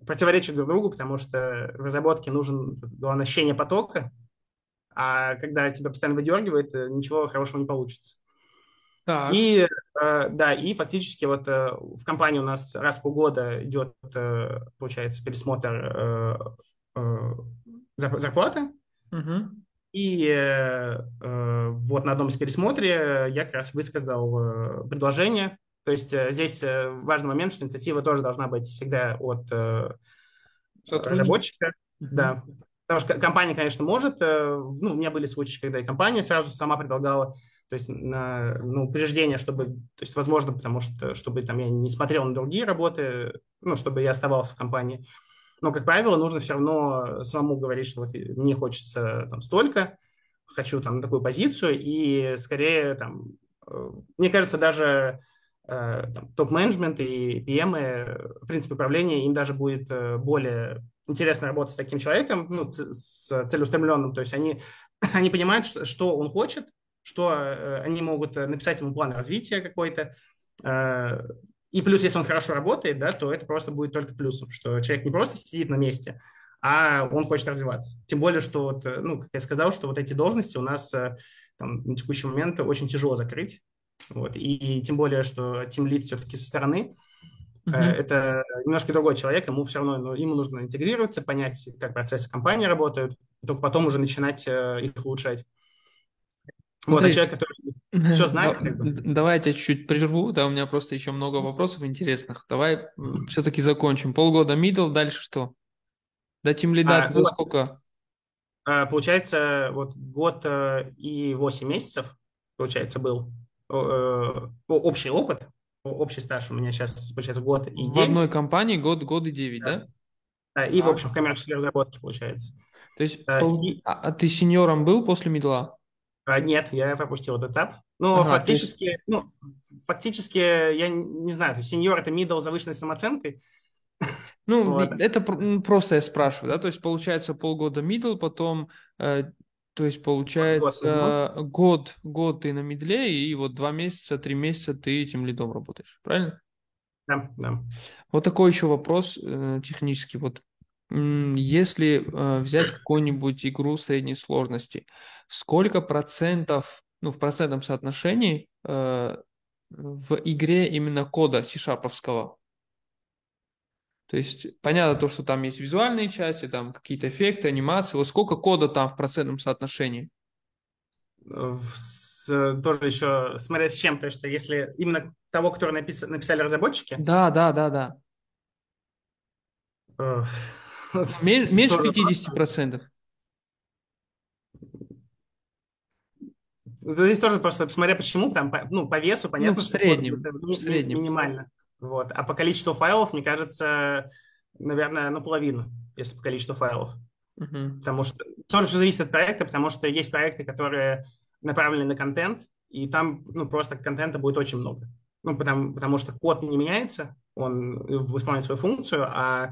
противоречат друг другу, потому что в разработке нужен главное, ощущение потока, а когда тебя постоянно выдергивает, э, ничего хорошего не получится. Так. И э, да, и фактически вот э, в компании у нас раз в полгода идет, получается, пересмотр зарплаты. Угу. И э, вот на одном из пересмотре я как раз высказал предложение то есть э, здесь э, важный момент, что инициатива тоже должна быть всегда от э, разработчика. Mm-hmm. Да. Потому что компания, конечно, может. Ну, у меня были случаи, когда и компания сразу сама предлагала, то есть на ну, упреждение, чтобы, то есть, возможно, потому что, чтобы там я не смотрел на другие работы, ну, чтобы я оставался в компании. Но, как правило, нужно все равно самому говорить, что вот мне хочется там столько, хочу там такую позицию, и скорее там, мне кажется, даже топ-менеджмент и PM, в принципе, управление, им даже будет э, более интересно работать с таким человеком, ну, с целеустремленным, то есть они, они понимают, что, что он хочет, что э, они могут написать ему план развития какой-то, и плюс, если он хорошо работает, да, то это просто будет только плюсом, что человек не просто сидит на месте, а он хочет развиваться. Тем более, что, вот, ну, как я сказал, что вот эти должности у нас там, на текущий момент очень тяжело закрыть, вот. И, тем более, что Team Lead все-таки со стороны, uh-huh. это немножко другой человек, ему все равно ну, ему нужно интегрироваться, понять, как процессы компании работают, и только потом уже начинать э, их улучшать. Вот, а человек, который все знает. Как бы. Давай я тебя чуть-чуть прерву, да, у меня просто еще много вопросов интересных. Давай все-таки закончим. Полгода middle, дальше что? До Team Lead а, ну, сколько? А, получается, вот год э, и 8 месяцев, получается, был. Э, общий опыт, общий стаж у меня сейчас, получается, год и 9. В одной компании год, год и 9, да? Да, да и, а. в общем, в коммерческой разработке, получается. То есть, а, пол... и... а ты сеньором был после медла? А, нет, я пропустил этот этап. Но ага, фактически, есть... ну, фактически, я не знаю, то есть сеньор – это middle завышенной самооценкой, ну, вот. это просто я спрашиваю, да, то есть получается полгода middle, потом э, то есть получается год, год, год ты на медле, и вот два месяца, три месяца ты этим лидом работаешь, правильно? Да, да. Вот такой еще вопрос э, технический. Вот если э, взять какую-нибудь игру средней сложности, сколько процентов, ну, в процентном соотношении э, в игре именно кода C-шаповского то есть понятно то, что там есть визуальные части, там какие-то эффекты, анимации. Вот сколько кода там в процентном соотношении? С, тоже еще смотря с чем, то что если именно того, который напис, написали разработчики. Да, да, да, да. Меньше 50 процентов. Здесь тоже просто смотря почему, там, ну, по весу, понятно, ну, в среднем, что в среднем. минимально. Вот. А по количеству файлов, мне кажется, наверное, наполовину, если по количеству файлов. Uh-huh. Потому что тоже все зависит от проекта, потому что есть проекты, которые направлены на контент, и там ну, просто контента будет очень много. Ну, потому, потому что код не меняется, он выполняет свою функцию, а Э,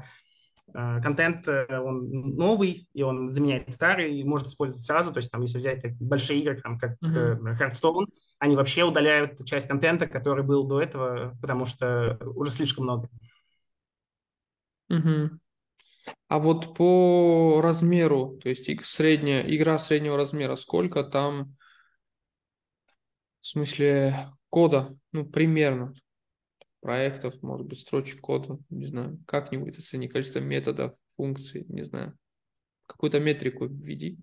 контент, э, он новый, и он заменяет старый, и может использовать сразу. То есть, там, если взять большие игры, там, как uh-huh. Hearthstone, они вообще удаляют часть контента, который был до этого, потому что уже слишком много. Uh-huh. А вот по размеру, то есть средняя, игра среднего размера, сколько там, в смысле, кода, ну, примерно? Проектов, может быть, строчек кода, не знаю, как-нибудь оцени количество методов, функций, не знаю. Какую-то метрику введи.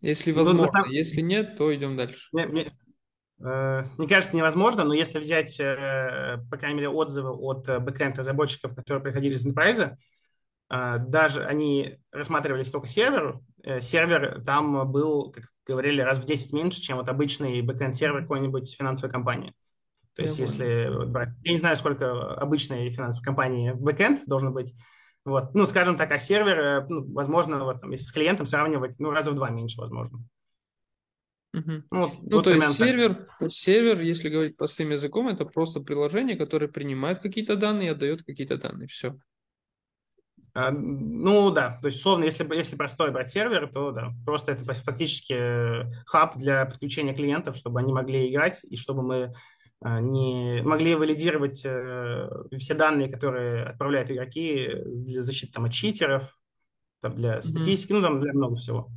Если ну, возможно, ну, самом... если нет, то идем дальше. Мне, мне, э, мне кажется, невозможно, но если взять, э, по крайней мере, отзывы от э, backend разработчиков, которые приходили из Enterprise, а, даже они рассматривались только сервер, э, сервер там был, как говорили, раз в 10 меньше, чем вот обычный backend-сервер какой-нибудь финансовой компании. То есть, если брать, я не знаю, сколько обычной финансовой компании backend должен быть, вот, ну, скажем так, а сервер, э, ну, возможно, вот, там, если с клиентом сравнивать, ну, раза в два меньше, возможно. Угу. Ну, ну вот то есть сервер, сервер, если говорить простым языком, это просто приложение, которое принимает какие-то данные и отдает какие-то данные. Все. А, ну да, то есть условно, если, если простой брать сервер, то да, просто это фактически э, хаб для подключения клиентов, чтобы они могли играть и чтобы мы не могли валидировать э, все данные, которые отправляют игроки для защиты там, от читеров, там, для статистики, mm-hmm. ну там для много всего.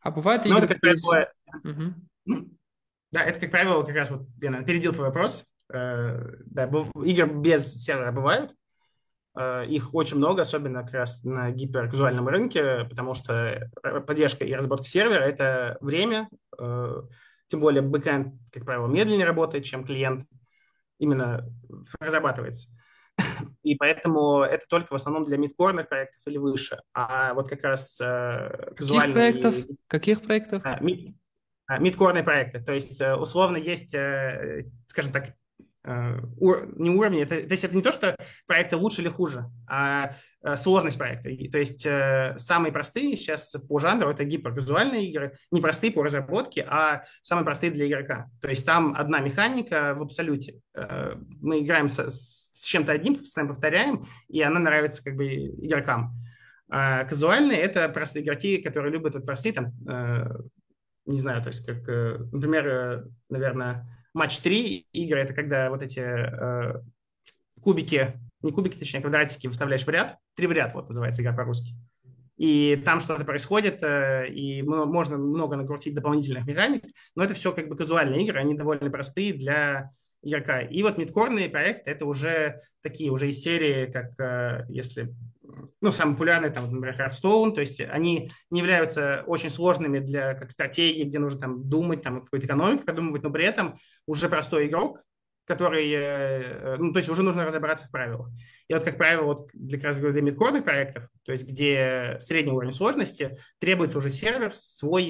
А бывает игры... это, как правило, mm-hmm. ну, да, это, как правило, как раз вот я наверное, передел твой вопрос. Э, да, игры без сервера бывают, Э, их очень много, особенно как раз на гиперказуальном рынке, потому что поддержка и разработка сервера – это время, э, тем более бэкэнд, как правило, медленнее работает, чем клиент именно разрабатывается. И поэтому это только в основном для мидкорных проектов или выше. А вот как раз э, Каких проектов? Каких проектов? А, а, мидкорные проекты. То есть, условно, есть, скажем так, Э, не уровня, это, то есть это не то, что проекты лучше или хуже, а э, сложность проекта. То есть э, самые простые сейчас по жанру это гипервизуальные игры, не простые по разработке, а самые простые для игрока. То есть там одна механика в абсолюте. Мы играем с, с чем-то одним, постоянно повторяем, и она нравится как бы игрокам. А казуальные это простые игроки, которые любят вот простые там, не знаю, то есть как, например, наверное, матч 3 игры, это когда вот эти э, кубики, не кубики, точнее, квадратики выставляешь в ряд, три в ряд, вот называется игра по-русски. И там что-то происходит, э, и можно много накрутить дополнительных механик, но это все как бы казуальные игры, они довольно простые для игрока. И вот мидкорные проекты, это уже такие, уже из серии, как э, если ну, самые популярные, там, например, Hearthstone, то есть они не являются очень сложными для как стратегии, где нужно там думать, там, какую-то экономику продумывать, но при этом уже простой игрок, который, э, э, ну, то есть уже нужно разобраться в правилах. И вот, как правило, вот для, как раз для мидкорных проектов, то есть где средний уровень сложности, требуется уже сервер свой,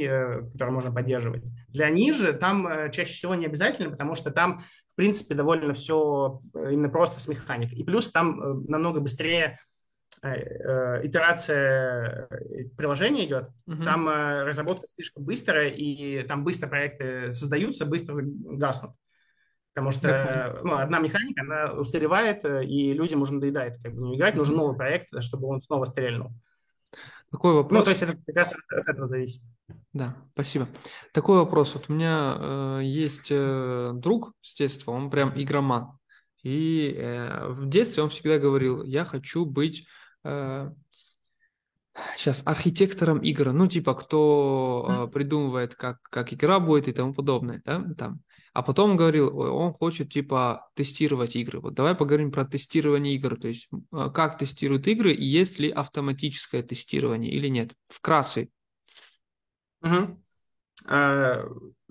который можно поддерживать. Для ниже там чаще всего не обязательно, потому что там, в принципе, довольно все именно просто с механикой. И плюс там намного быстрее Э, э, итерация э, приложения идет, угу. там разработка слишком быстрая, и там быстро проекты создаются, быстро гаснут. Потому что ну, одна механика, она устаревает, и людям уже надоедает как бы, не играть, нужен новый проект, чтобы он снова стрельнул. Такой вопрос. Ну, то есть это как раз от этого зависит. Да, спасибо. Такой вопрос. Вот у меня э, есть э, друг с детства, он прям игроман. И э, в детстве он всегда говорил, я хочу быть сейчас архитектором игры, ну типа кто mm. придумывает, как, как игра будет и тому подобное, да, там. А потом говорил, он хочет типа тестировать игры. Вот давай поговорим про тестирование игр, то есть а, как тестируют игры и есть ли автоматическое тестирование или нет. Вкратце. Угу.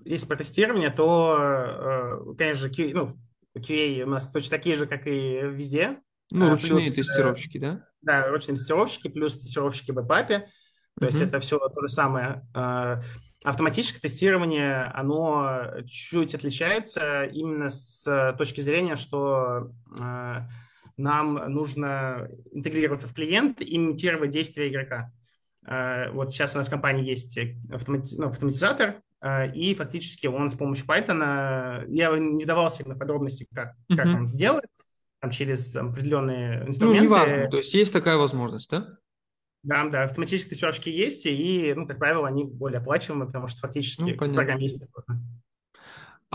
Если про тестирование, то, э, конечно же, QA, ну, QA у нас точно такие же, как и везде. Ну, ручные плюс, э, тестировщики, да? Да, ручные тестировщики плюс тестировщики в. То mm-hmm. есть это все то же самое. Автоматическое тестирование, оно чуть отличается именно с точки зрения, что а, нам нужно интегрироваться в клиент и имитировать действия игрока. А, вот сейчас у нас в компании есть автомати- ну, автоматизатор, и фактически он с помощью Python, я не давался на подробности, как, mm-hmm. как он делает, там, через определенные инструменты. Ну, неважно, то есть есть такая возможность, да? Да, да, автоматические тестировщики есть, и, ну, как правило, они более оплачиваемые, потому что фактически ну, программисты тоже.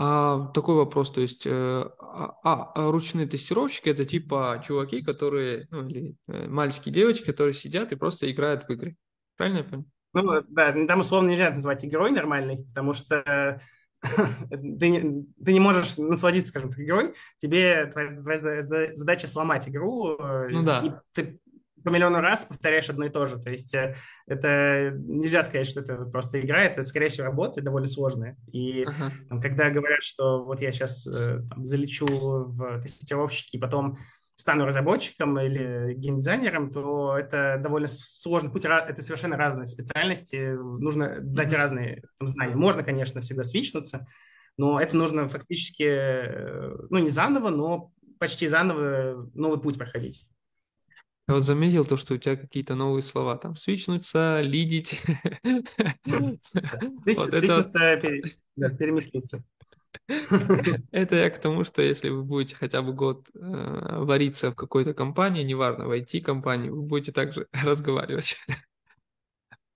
А такой вопрос, то есть, э, а, а, а ручные тестировщики это типа чуваки, которые, ну, или э, мальчики, девочки, которые сидят и просто играют в игры. Правильно я понял? Ну, да, там условно нельзя назвать игрой нормальной, потому что ты, не, ты не можешь насладиться, скажем так, игрой, тебе твоя, твоя задача сломать игру, э, ну, да. и ты по миллиону раз повторяешь одно и то же. То есть э, это нельзя сказать, что это просто игра, это, скорее всего, работа довольно сложная. И uh-huh. там, когда говорят, что вот я сейчас э, там, залечу в тестировщики, и потом стану разработчиком или геймдизайнером, то это довольно сложный путь, это совершенно разные специальности, нужно дать mm-hmm. разные там, знания. Можно, конечно, всегда свичнуться, но это нужно фактически, э, ну, не заново, но почти заново новый путь проходить. Я вот заметил то, что у тебя какие-то новые слова, там, свичнуться, лидить. Свичнуться, переместиться. Это я к тому, что если вы будете хотя бы год э, вариться в какой-то компании, неважно, в IT-компании, вы будете также разговаривать.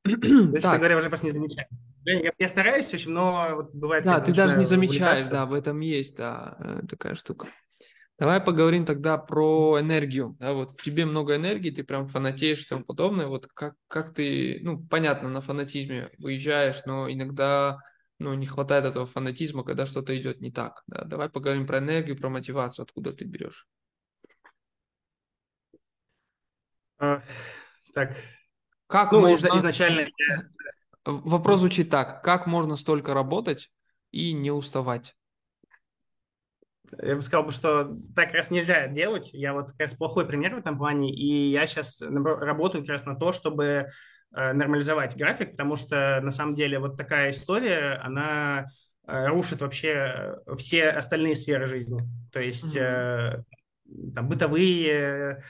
Честно говоря, уже просто не замечаю. Я, я стараюсь очень, но вот бывает... Да, ты даже не замечаешь, да, в этом есть, да, э, такая штука. Давай поговорим тогда про энергию. Да, вот тебе много энергии, ты прям фанатеешь и тому подобное. Вот как, как ты, ну, понятно, на фанатизме выезжаешь, но иногда ну, не хватает этого фанатизма, когда что-то идет не так. Да? Давай поговорим про энергию, про мотивацию, откуда ты берешь. А, так. Как ну, можно... изначально... Вопрос звучит так. Как можно столько работать и не уставать? Я бы сказал, что так как раз нельзя делать. Я вот как раз плохой пример в этом плане, и я сейчас работаю как раз на то, чтобы Э, нормализовать график, потому что на самом деле вот такая история, она э, рушит вообще все остальные сферы жизни. То есть mm-hmm. там, бытовые,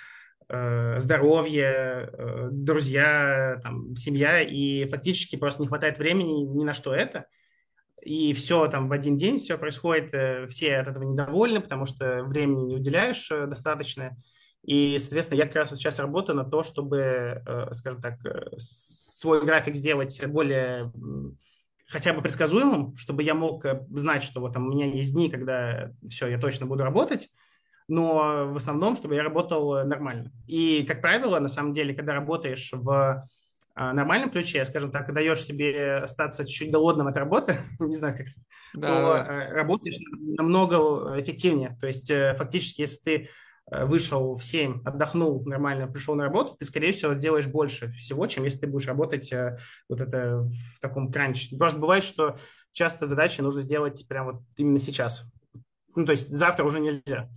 здоровье, друзья, там, семья, и фактически просто не хватает времени ни на что это. И все там в один день все происходит, все от этого недовольны, потому что времени не уделяешь достаточно. И, соответственно, я как раз вот сейчас работаю на то, чтобы, э, скажем так, э, свой график сделать более хотя бы предсказуемым, чтобы я мог э, знать, что вот там у меня есть дни, когда все, я точно буду работать, но в основном, чтобы я работал нормально. И, как правило, на самом деле, когда работаешь в нормальном ключе, скажем так, даешь себе остаться чуть-чуть голодным от работы, не знаю как, да. то работаешь намного эффективнее. То есть фактически, если ты Э, вышел в 7, отдохнул нормально, пришел на работу, ты, скорее всего, сделаешь больше всего, чем если ты будешь работать э, вот это в таком кранче. Просто бывает, что часто задачи нужно сделать прямо вот именно сейчас. Ну, то есть завтра уже нельзя.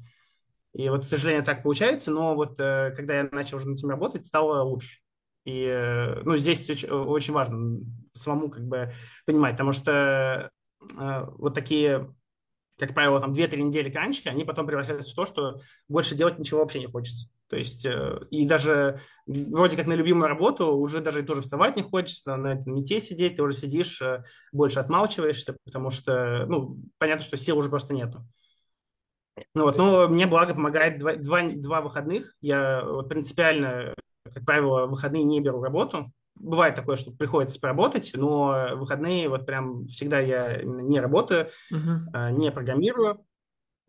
И вот, к сожалению, так получается, но вот э, когда я начал уже над этим работать, стало лучше. И, ну, здесь очень, важно самому как бы понимать, потому что вот такие как правило, там 2-3 недели кранчики, они потом превращаются в то, что больше делать ничего вообще не хочется. То есть, э, и даже вроде как на любимую работу уже даже тоже вставать не хочется, на этом мете сидеть, ты уже сидишь, э, больше отмалчиваешься, потому что, ну, понятно, что сил уже просто нету. Ну вот, но мне благо помогает два, два, два выходных. Я вот принципиально, как правило, выходные не беру работу, бывает такое, что приходится поработать, но выходные вот прям всегда я не работаю, uh-huh. не программирую,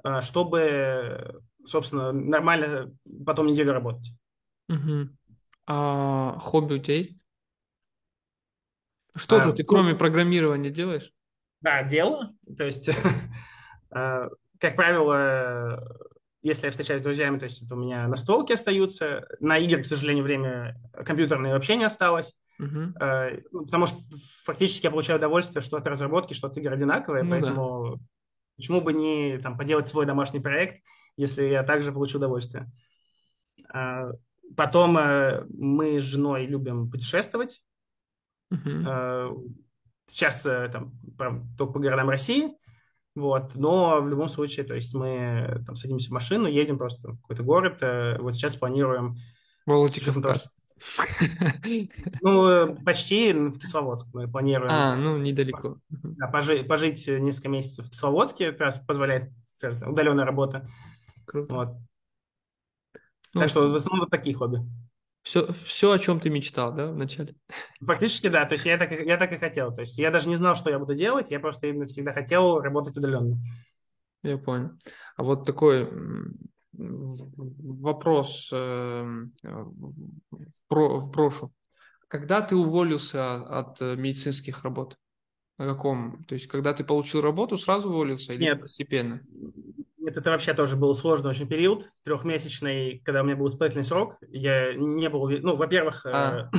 а, чтобы, собственно, нормально потом неделю работать. Uh-huh. А хобби у тебя есть? Что-то а, ты кроме ну, программирования делаешь? Да, делаю. То есть, а, как правило, если я встречаюсь с друзьями, то есть это у меня настолки остаются. На игры, к сожалению, время компьютерное вообще не осталось. Uh-huh. Потому что фактически я получаю удовольствие, что от разработки, что от игр одинаковые, ну, поэтому да. почему бы не там, поделать свой домашний проект, если я также получу удовольствие. А, потом э, мы с женой любим путешествовать. Uh-huh. Сейчас там, только по городам России. Вот. Но в любом случае, то есть мы там, садимся в машину, едем просто в какой-то город. Э, вот сейчас планируем... Владикавказ. Ну, почти в Кисловодск мы планируем. А, ну, недалеко. Да, пожить, пожить несколько месяцев в Кисловодске, как раз позволяет удаленная работа. Круто. Вот. Ну, так что в основном вот такие хобби. Все, все, о чем ты мечтал, да, вначале? Фактически, да. То есть я так, я так и хотел. То есть я даже не знал, что я буду делать. Я просто именно всегда хотел работать удаленно. Я понял. А вот такой вопрос эм, в брошу. Когда ты уволился от медицинских работ? На каком? То есть, когда ты получил работу, сразу уволился или Нет. постепенно? Нет, это вообще тоже был сложный очень период, трехмесячный, когда у меня был испытательный срок. Я не был, ну, во-первых, а. э,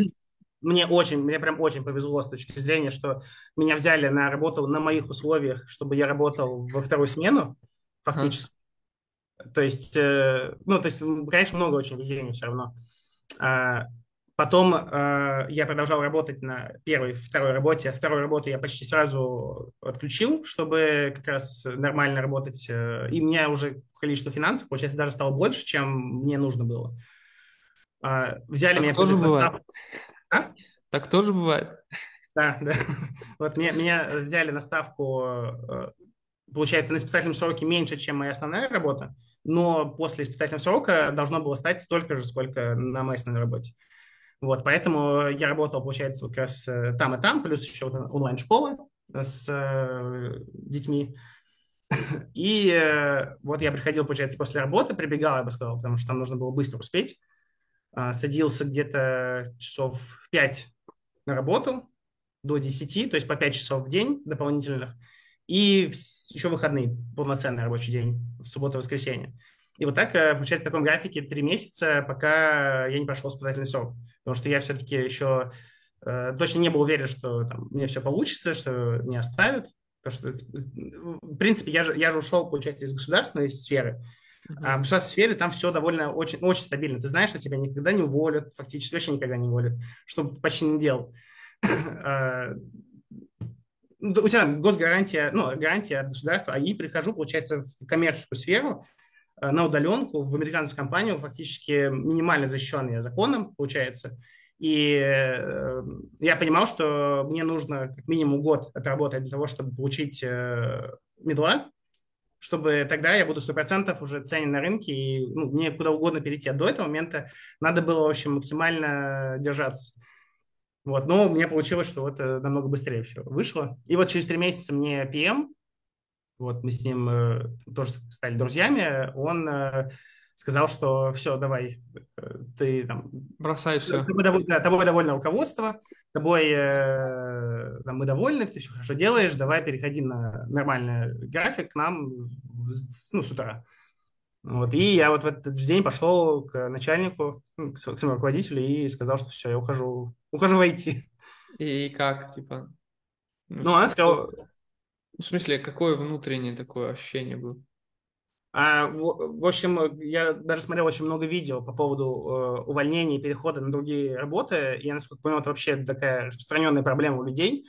мне очень, мне прям очень повезло с точки зрения, что меня взяли на работу на моих условиях, чтобы я работал во вторую смену, фактически. То есть, э, ну, то есть, конечно, много очень везения все равно. Потом э, я продолжал работать на первой, второй работе. Вторую работу я почти сразу отключил, чтобы как раз нормально работать. Э, и у меня уже количество финансов, получается, даже стало больше, чем мне нужно было. А, взяли так меня тоже бывает. А? Так тоже бывает. Да, да. Вот меня, меня взяли на ставку, э, получается, на испытательном сроке меньше, чем моя основная работа, но после испытательного срока должно было стать столько же, сколько на моей основной работе. Вот, поэтому я работал, получается, как раз э, там и там, плюс еще вот онлайн-школа с э, детьми. И э, вот я приходил, получается, после работы, прибегал, я бы сказал, потому что там нужно было быстро успеть. Э, садился где-то часов в 5 на работу до 10, то есть по 5 часов в день дополнительных. И еще выходные, полноценный рабочий день, в субботу-воскресенье. И вот так, э, получается, в таком графике три месяца, пока я не прошел испытательный срок. Потому что я все-таки еще э, точно не был уверен, что там, мне все получится, что не оставят. Потому что, в принципе, я же, я же ушел, получается, из государственной сферы. А в государственной сфере там все довольно очень, очень стабильно. Ты знаешь, что тебя никогда не уволят, фактически вообще никогда не уволят, что почти не делал. А, ну, у тебя госгарантия, ну, гарантия от государства, а и прихожу, получается, в коммерческую сферу, Э, на удаленку в американскую компанию, фактически минимально защищенные законом, получается. И э, я понимал, что мне нужно как минимум год отработать для того, чтобы получить э, медла, чтобы тогда я буду 100% уже ценен на рынке, и ну, мне куда угодно перейти. А до этого момента надо было, в общем, максимально держаться. Вот, но у меня получилось, что вот намного быстрее все вышло. И вот через три месяца мне PM вот мы с ним э, тоже стали друзьями, он э, сказал, что все, давай, э, ты там... Бросай все. Тобой, да, тобой довольно руководство, тобой э, там, мы довольны, ты все хорошо делаешь, давай переходи на нормальный график к нам ну, с утра. Вот, и я вот в этот день пошел к начальнику, ну, к своему руководителю и сказал, что все, я ухожу, ухожу в IT. И как, типа? Ну, ну она сказала, в смысле, какое внутреннее такое ощущение было? А, в, в общем, я даже смотрел очень много видео по поводу э, увольнений и перехода на другие работы. Я, насколько понял, это вообще такая распространенная проблема у людей,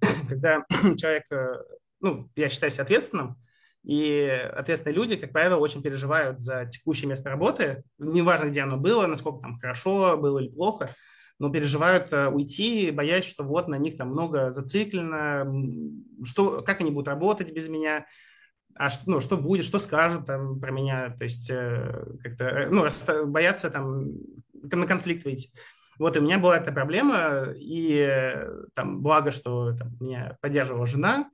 когда человек, э, ну, я считаюсь ответственным, и ответственные люди, как правило, очень переживают за текущее место работы. Неважно, где оно было, насколько там хорошо было или плохо но переживают э, уйти, боясь, что вот на них там много зациклено, что, как они будут работать без меня, а что, ну, что будет, что скажут там про меня, то есть э, как-то, э, ну, боятся там на конфликт выйти. Вот у меня была эта проблема, и там благо, что там, меня поддерживала жена,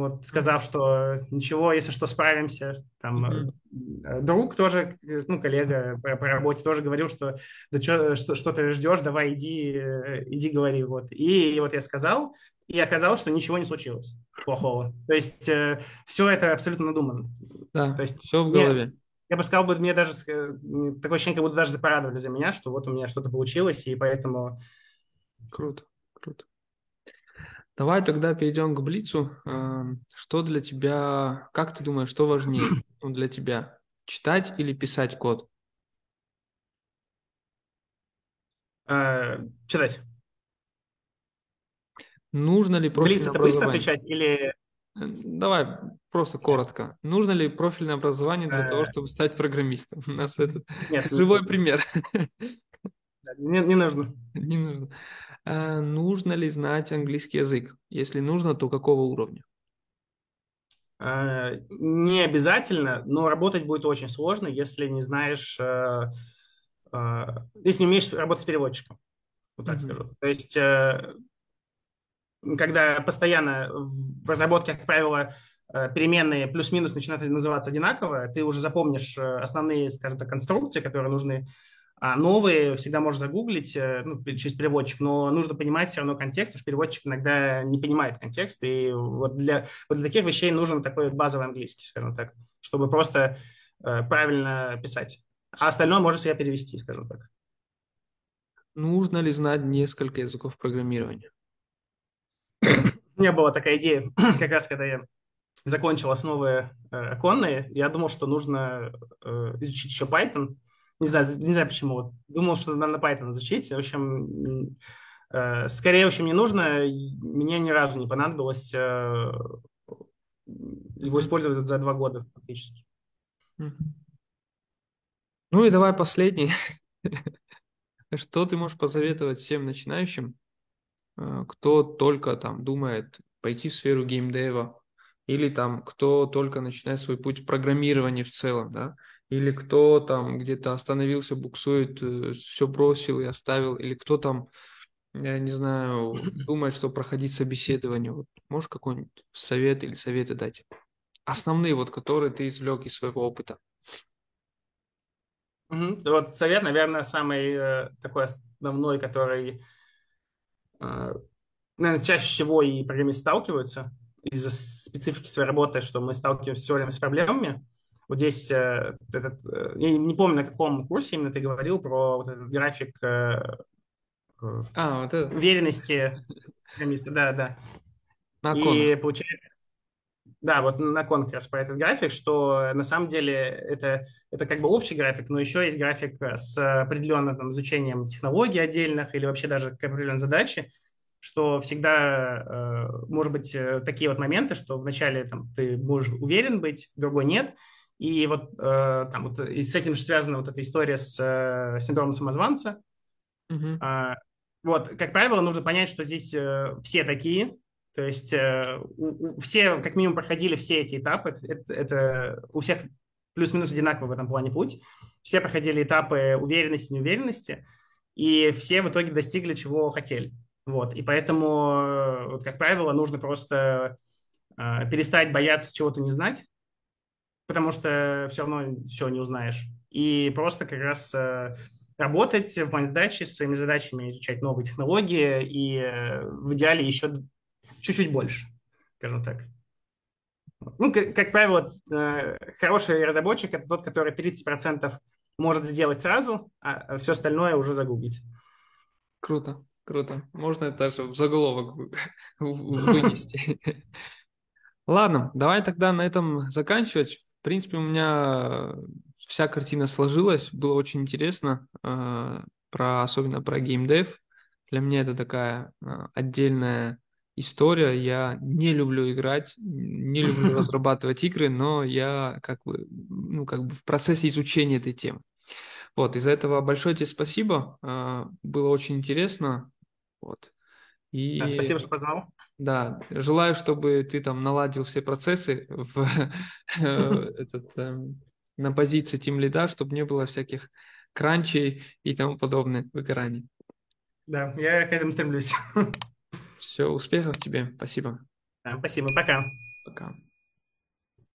вот, сказав, что ничего, если что, справимся. Там mm-hmm. друг тоже, ну, коллега по, по работе тоже говорил, что да чё, что, что ты ждешь, давай иди, э, иди говори. Вот. И, и вот я сказал, и оказалось, что ничего не случилось плохого. То есть э, все это абсолютно надумано. Да, То есть, все в голове. Мне, я бы сказал, мне даже такое ощущение, как будто даже порадовали за меня, что вот у меня что-то получилось, и поэтому... Круто. Давай тогда перейдем к Блицу. Эм, что для тебя, как ты думаешь, что важнее для тебя, читать или писать код? Э, читать. Нужно ли профильное Блиц это быстро отвечать или... Э, давай просто коротко. Нужно ли профильное образование для того, э. чтобы стать программистом? У нас этот живой пример. Не, не нужно. Не нужно. А нужно ли знать английский язык? Если нужно, то какого уровня? А, не обязательно, но работать будет очень сложно, если не знаешь, э, э, если не умеешь работать с переводчиком. Вот так mm-hmm. скажу. То есть, э, когда постоянно в разработке, как правило, переменные плюс-минус начинают называться одинаково, ты уже запомнишь основные, скажем так, конструкции, которые нужны а новые всегда можно загуглить э, ну, через переводчик, но нужно понимать все равно контекст, потому что переводчик иногда не понимает контекст, и вот для, вот для таких вещей нужен такой базовый английский, скажем так, чтобы просто э, правильно писать. А остальное можно себя перевести, скажем так. Нужно ли знать несколько языков программирования? У меня была такая идея, как раз когда я закончил основы э, оконные, я думал, что нужно э, изучить еще Python. Не знаю, не знаю почему. Думал, что надо Python изучить. В общем, э, скорее, в общем, не нужно. Мне ни разу не понадобилось э, его использовать за два года фактически. Ну и давай последний. Что ты можешь посоветовать всем начинающим, э, кто только там думает пойти в сферу геймдева, или там кто только начинает свой путь в программировании в целом, да, или кто там где-то остановился, буксует, э, все бросил и оставил, или кто там, я не знаю, думает, что проходить собеседование. Вот можешь какой-нибудь совет или советы дать? Основные, вот, которые ты извлек из своего опыта. Угу. Вот совет, наверное, самый э, такой основной, который, э, наверное, чаще всего и программисты сталкиваются из-за специфики своей работы, что мы сталкиваемся все время с проблемами. Вот здесь э, этот, э, я не помню, на каком курсе именно ты говорил про вот этот график э, а, вот это. уверенности программиста. Да, да. На и получается, да, вот на кон как раз про этот график, что на самом деле это, это как бы общий график, но еще есть график с определенным там, изучением технологий отдельных или вообще даже к определенной задаче, что всегда может быть такие вот моменты, что вначале там, ты можешь уверен быть, другой нет, и вот, э, там, вот и с этим же связана вот эта история с э, синдромом самозванца. Mm-hmm. Вот, как правило, нужно понять, что здесь э, все такие, то есть э, у, у, все, как минимум, проходили все эти этапы. Это, это у всех плюс-минус одинаковый в этом плане путь. Все проходили этапы уверенности, неуверенности, и все в итоге достигли чего хотели. Вот, и поэтому, э, вот, как правило, нужно просто э, перестать бояться чего-то не знать, потому что все равно все не узнаешь. И просто как раз э, работать в задачи, с своими задачами изучать новые технологии и э, в идеале еще чуть-чуть больше, скажем так. Ну, как, как правило, э, хороший разработчик – это тот, который 30% может сделать сразу, а все остальное уже загуглить. Круто, круто. Можно это даже в заголовок вынести. Ладно, давай тогда на этом заканчивать. В принципе, у меня вся картина сложилась. Было очень интересно, э, про, особенно про геймдев. Для меня это такая отдельная история. Я не люблю играть, не люблю разрабатывать игры, но я как бы, ну, как бы в процессе изучения этой темы. Вот, из-за этого большое тебе спасибо. А, было очень интересно. Вот. И, спасибо, что позвал. Да, желаю, чтобы ты там наладил все процессы в, э, этот, эм, на позиции тим лида, чтобы не было всяких кранчей и тому подобное выгораний. Да, я к этому стремлюсь. Все, успехов тебе. Спасибо. Да, спасибо. Пока. Пока.